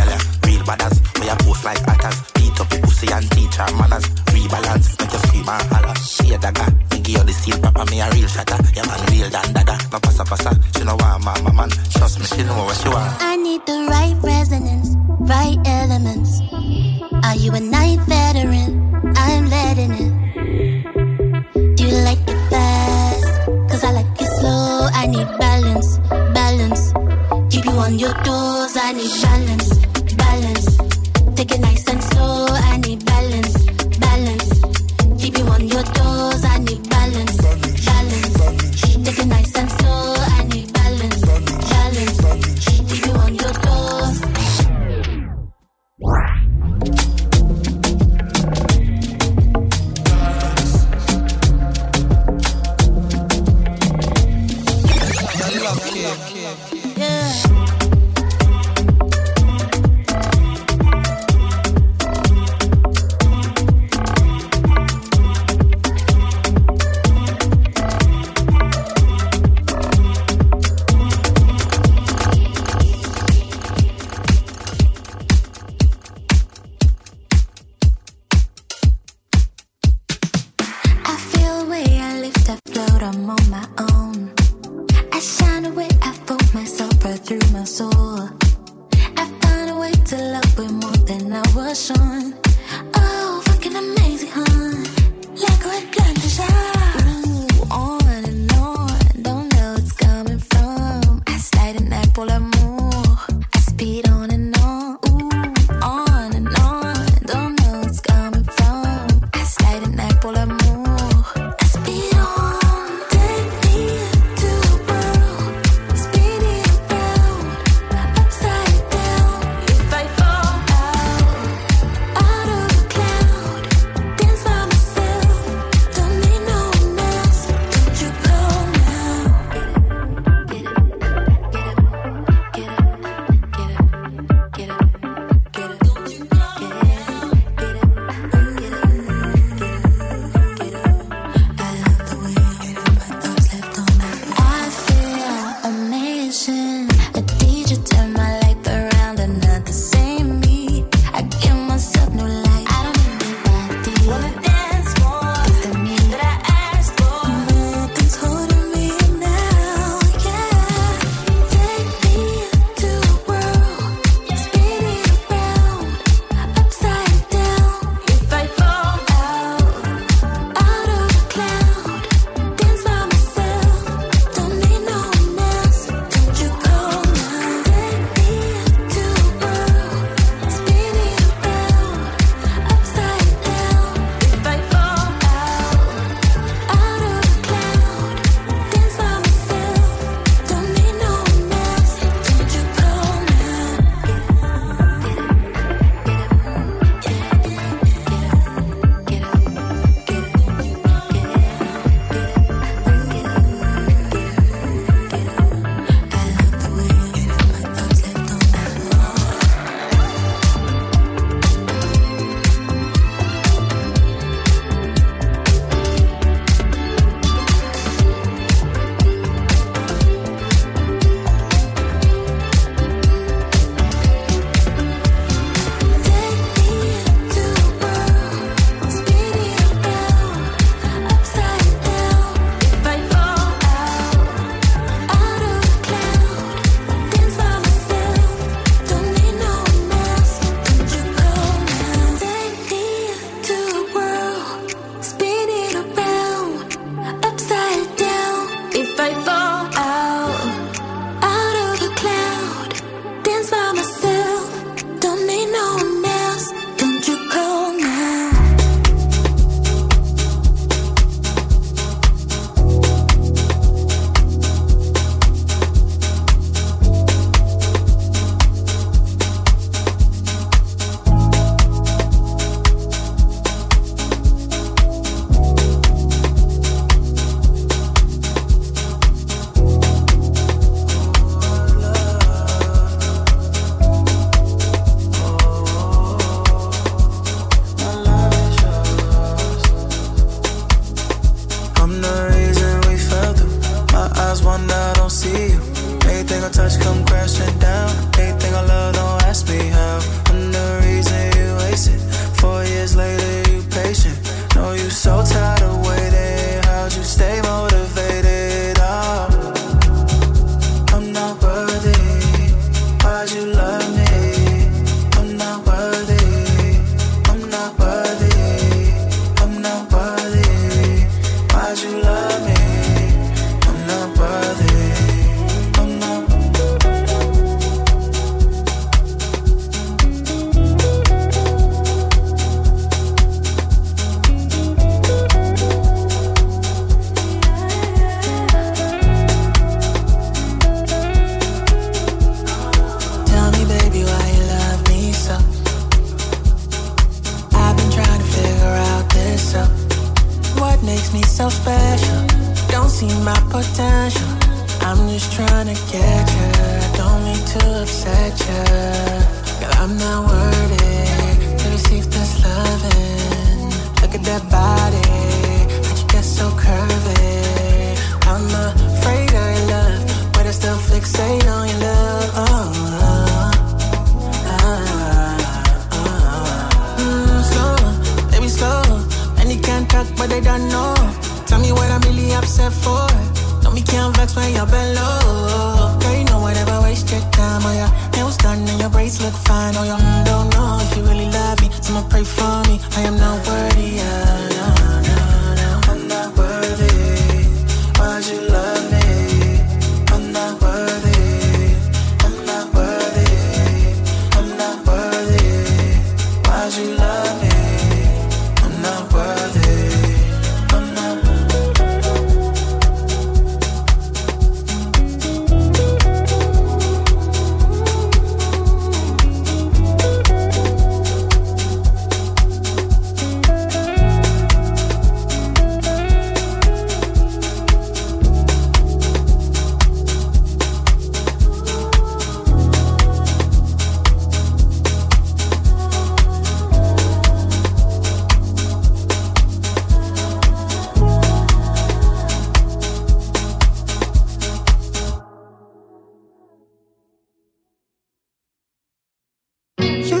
Girl, real badass. We a post like attackers. Beat up the pussy and teach our manners.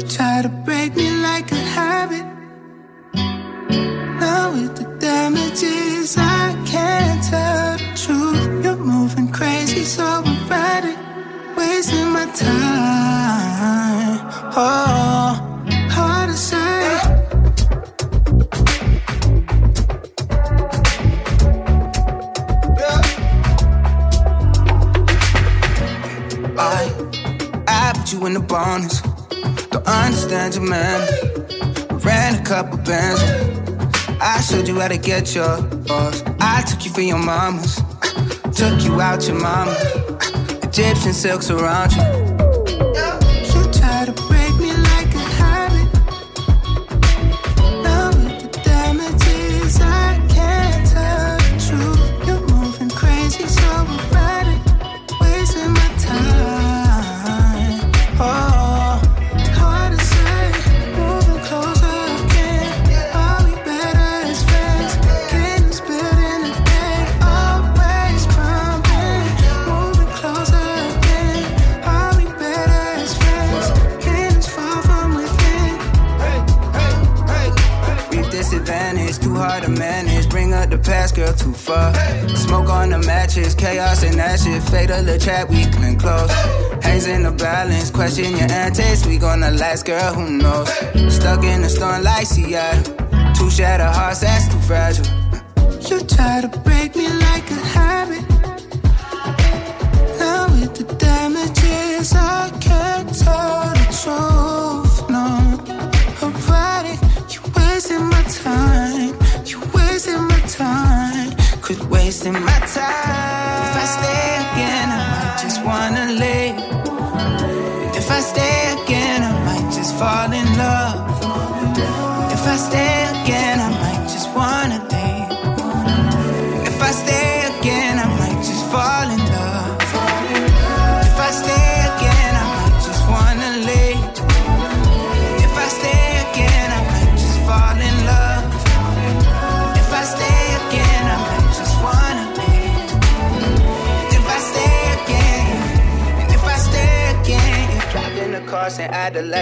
Try to
man. Ran a couple bands. I showed you how to get yours. I took you for your mamas. Took you out your mama. Egyptian silks around. You
the
past, girl, too far. Smoke on the matches, chaos and ashes. Fatal attract, we can close. Hangs in the balance, question your antics. We gonna last, girl, who knows? Stuck in the storm like Seattle. Two shattered hearts, that's too fragile.
You try to break me like a habit. Now with the damages, I can't tell the truth.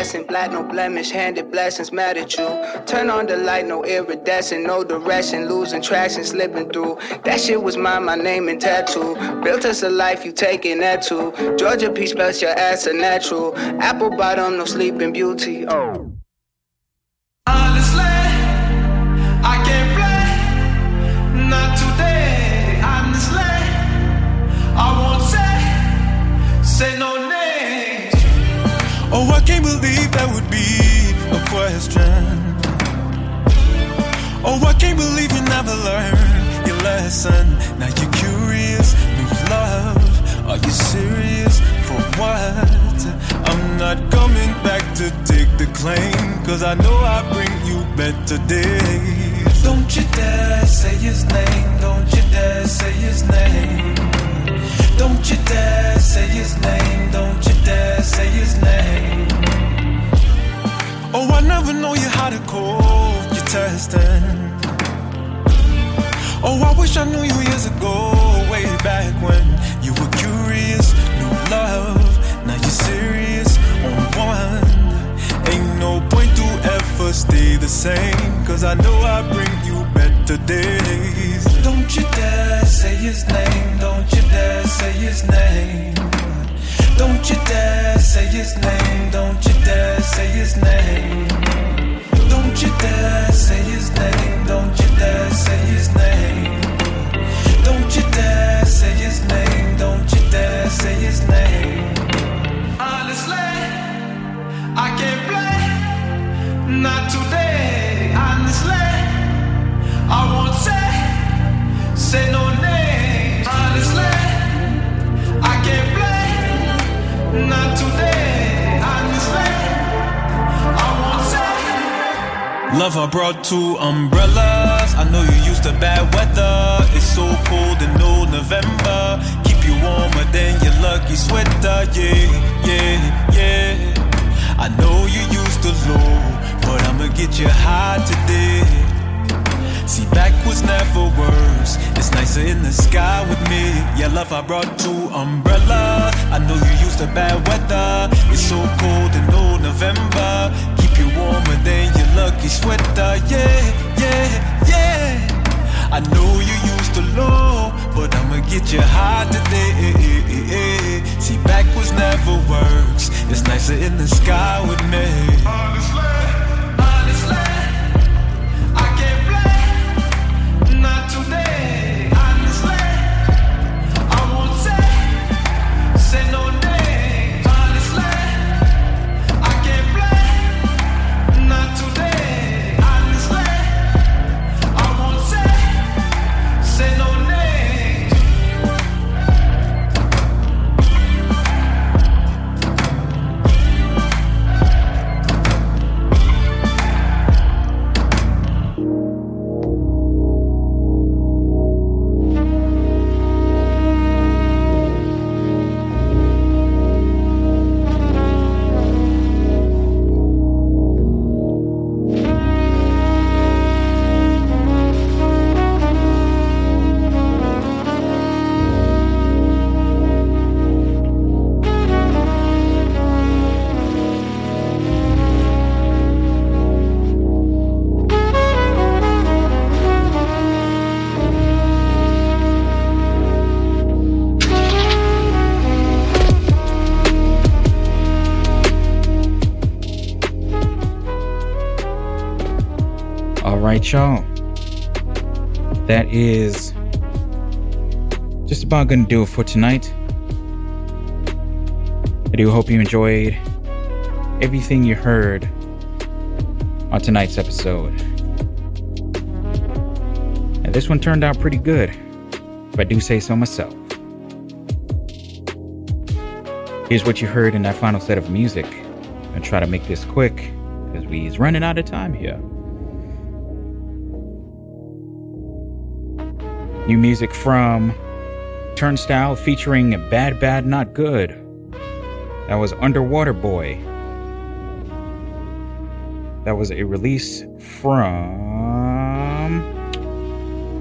Adolescent, black no blemish, handed blessings mad at you. Turn on the light, no iridescent, no direction, losing traction, slipping through. That shit was mine, my name and tattoo. Built us a life, you taking that too. Georgia peach plus your ass a natural. Apple bottom, no sleeping beauty. Oh.
Honestly,
Oh, I can't believe that would be a question. Oh, I can't believe you never learned your lesson. Now you're curious, new love. Are you serious? For what? I'm not coming back to take the claim, cause I know I bring you better days.
Don't you dare say his name. Don't you dare say his name. Don't you dare say his name. Don't you dare say his name.
Oh, I never know you had a cold, you're testing. Oh, I wish I knew you years ago, way back when you were curious, new love. Now you're serious on one. Ain't no point to ever stay the same, cause I know I bring you better days. Don't you dare say his name. Don't you dare say his name. Don't you dare say his name. Don't you dare say his name. Don't you dare say his name. Don't you dare say his name. Don't you dare say his name. Don't you dare say his name. Say no I can't play. Not today. I. Love, I brought two umbrellas. I know you used to bad weather. It's so cold in old November. Keep you warmer than your lucky sweater. Yeah, yeah, yeah. I know you used to low, but I'ma get you high today. See, back was never worse. It's nicer in the sky with me. Yeah, love, I brought two umbrellas. I know you used to bad weather. It's so cold in old November. Keep you warmer than your lucky sweater. Yeah, yeah, yeah. I know you used to low, but I'ma get you high today. See, back was never worse. It's nicer in the sky with me. Today.
Y'all. That is just about to do it for tonight. I do hope you enjoyed everything you heard on tonight's episode. And this one turned out pretty good, if I do say so myself. Here's what you heard in that final set of music. Gonna try to make this quick because we's running out of time here. New music from Turnstile featuring Bad Bad Not Good. That was Underwater Boi. That was a release from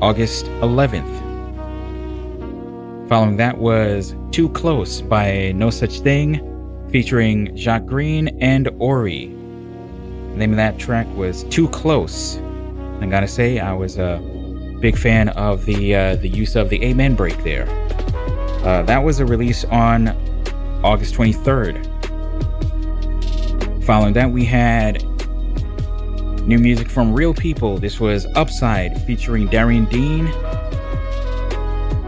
August 11th. Following that was Too Close by Nosaj Thing featuring Jacques Greene and Ori. The name of that track was Too Close. I gotta say, I was a big fan of the uh, the use of the Amen break there. Uh, that was a release on August 23rd. Following that, we had new music from Reel People. This was Upside featuring Darian Dean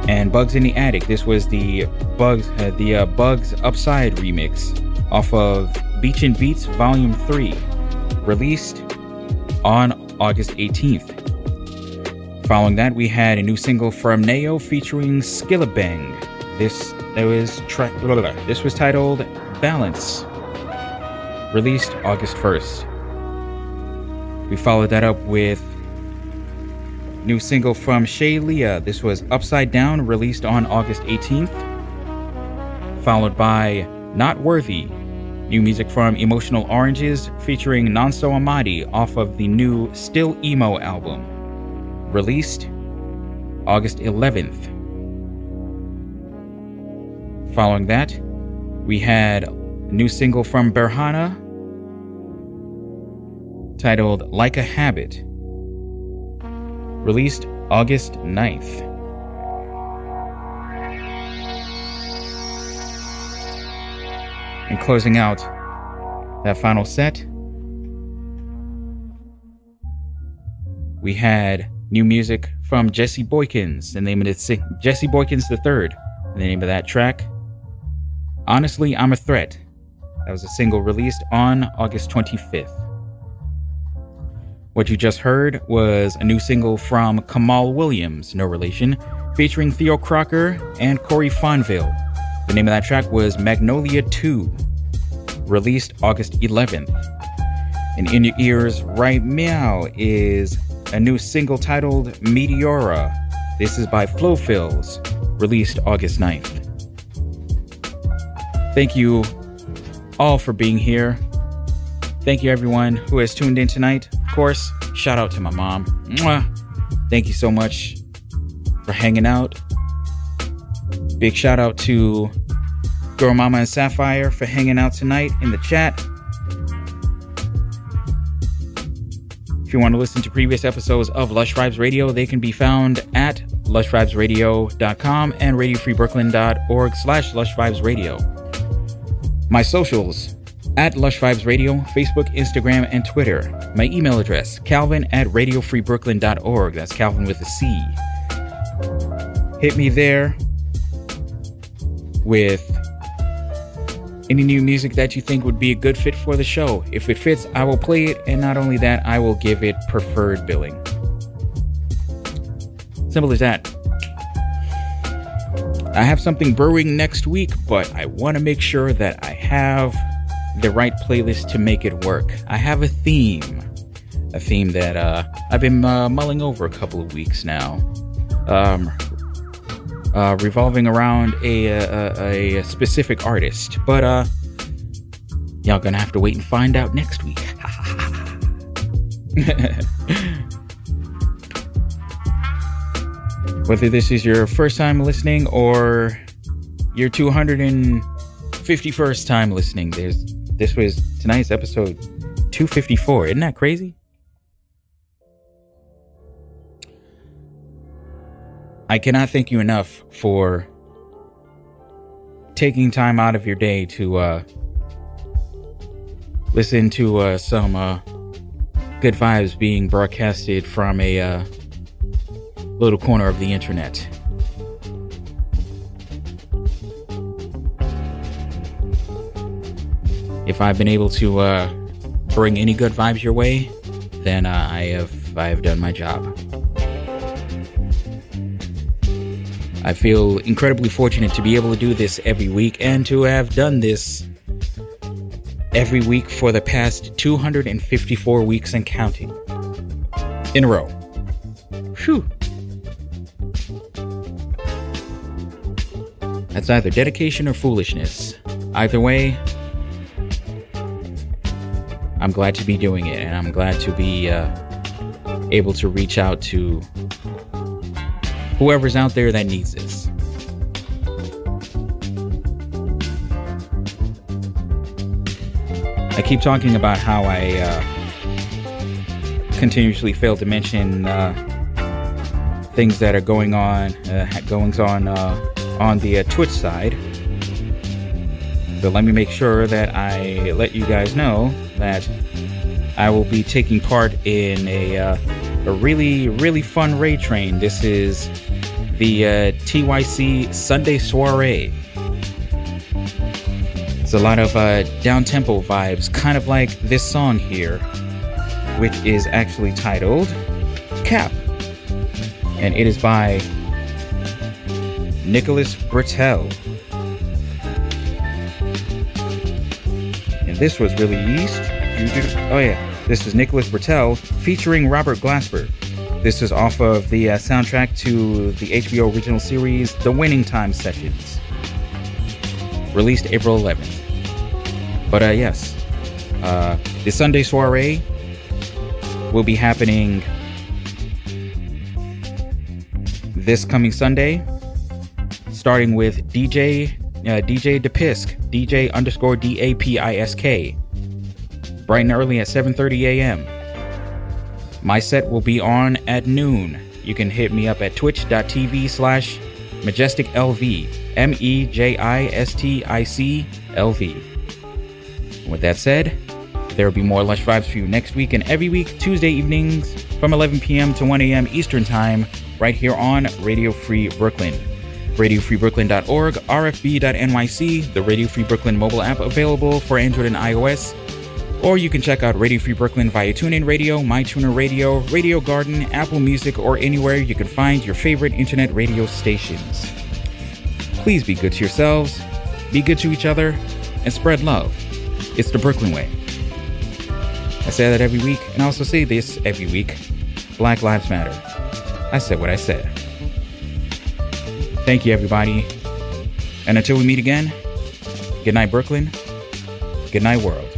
and Bugz in the Attic. This was the Bugz uh, the uh, Bugz Upside remix off of Beach and Beats Volume 3, released on August 18th. Following that, we had a new single from Neo featuring Skillibeng. This was track. This was titled "Balance," released August 1st. We followed that up with new single from Shay Lia. This was "Upside Down," released on August 18th. Followed by "Not Worthy," new music from Emotional Oranges featuring Nonso Amadi off of the new Still Emo album released August 11th. Following that, we had a new single from Berhana titled Like a Habit, released August 9th. And closing out that final set, we had new music from Jesse Boykins. The name of it, Jesse Boykins Third. The name of that track, Honestly, I'm a Threat. That was a single released on August 25th. What you just heard was a new single from Kamaal Williams, no relation, featuring Theo Croker and Corey Fonville. The name of that track was Magnolia 2, released August 11th. And in your ears right now is a new single titled Meteora. This is by FloFilz, released August 9th. Thank you all for being here. Thank you, everyone who has tuned in tonight. Of course, shout out to my mom. Mwah. Thank you so much for hanging out. Big shout out to Girl Mama and Sapphire for hanging out tonight in the chat. If you want to listen to previous episodes of Lush Vibes Radio, they can be found at lushvibesradio.com and radiofreebrooklyn.org slash lushvibesradio. My socials at Lush Vibes Radio, Facebook, Instagram, and Twitter. My email address, calvin at radiofreebrooklyn.org. That's Calvin with a C. Hit me there with any new music that you think would be a good fit for the show. If it fits, I will play it, and not only that, I will give it preferred billing. Simple as that. I have something brewing next week, but I want to make sure that I have the right playlist to make it work. I have a theme, a theme that uh, I've been uh, mulling over a couple of weeks now, um, uh, revolving around a, a, a specific artist. But uh, y'all gonna have to wait and find out next week. Whether this is your first time listening or your 251st time listening, there's this was tonight's episode 254. Isn't that crazy? I cannot thank you enough for taking time out of your day to uh, listen to uh, some uh, good vibes being broadcasted from a uh, little corner of the internet. If I've been able to uh, bring any good vibes your way, then uh, I have I have done my job. I feel incredibly fortunate to be able to do this every week and to have done this every week for the past 254 weeks and counting in a row. Whew. That's either dedication or foolishness. Either way, I'm glad to be doing it, and I'm glad to be uh, able to reach out to whoever's out there that needs this. I keep talking about how I uh, continuously fail to mention uh, things that are going on, uh, goings on uh, on the uh, Twitch side. So let me make sure that I let you guys know that I will be taking part in a, uh, a really, really fun raid train. This is the uh, TYC Sunday Soiree. It's a lot of uh, down tempo vibes, kind of like this song here, which is actually titled Cap. And it is by Nicholas Britell. And this was released. Oh, yeah. This is Nicholas Britell featuring Robert Glasper. This is off of the uh, soundtrack to the HBO original series The Winning Time Sessions, released April 11th. But uh, yes, uh, the Sunday soiree will be happening this coming Sunday, starting with DJ uh, DJ DePisk, DJ underscore D A P I S K, bright and early at 7:30 a.m. My set will be on at noon. you can hit me up at twitch.tv slash majesticlv. M E J I S T I C L V. With that said, there will be more Lush Vibes for you next week and every week, Tuesday evenings from 11 p.m. to 1 a.m. Eastern Time, right here on Radio Free Brooklyn. RadioFreeBrooklyn.org, RFB.NYC, the Radio Free Brooklyn mobile app available for Android and iOS. Or you can check out Radio Free Brooklyn via TuneIn Radio, MyTuner Radio, Radio Garden, Apple Music, or anywhere you can find your favorite internet radio stations. Please be good to yourselves, be good to each other, and spread love. It's the Brooklyn way. I say that every week, and I also say this every week Black Lives Matter. I said what I said. Thank you, everybody. And until we meet again, good night, Brooklyn. Good night, world.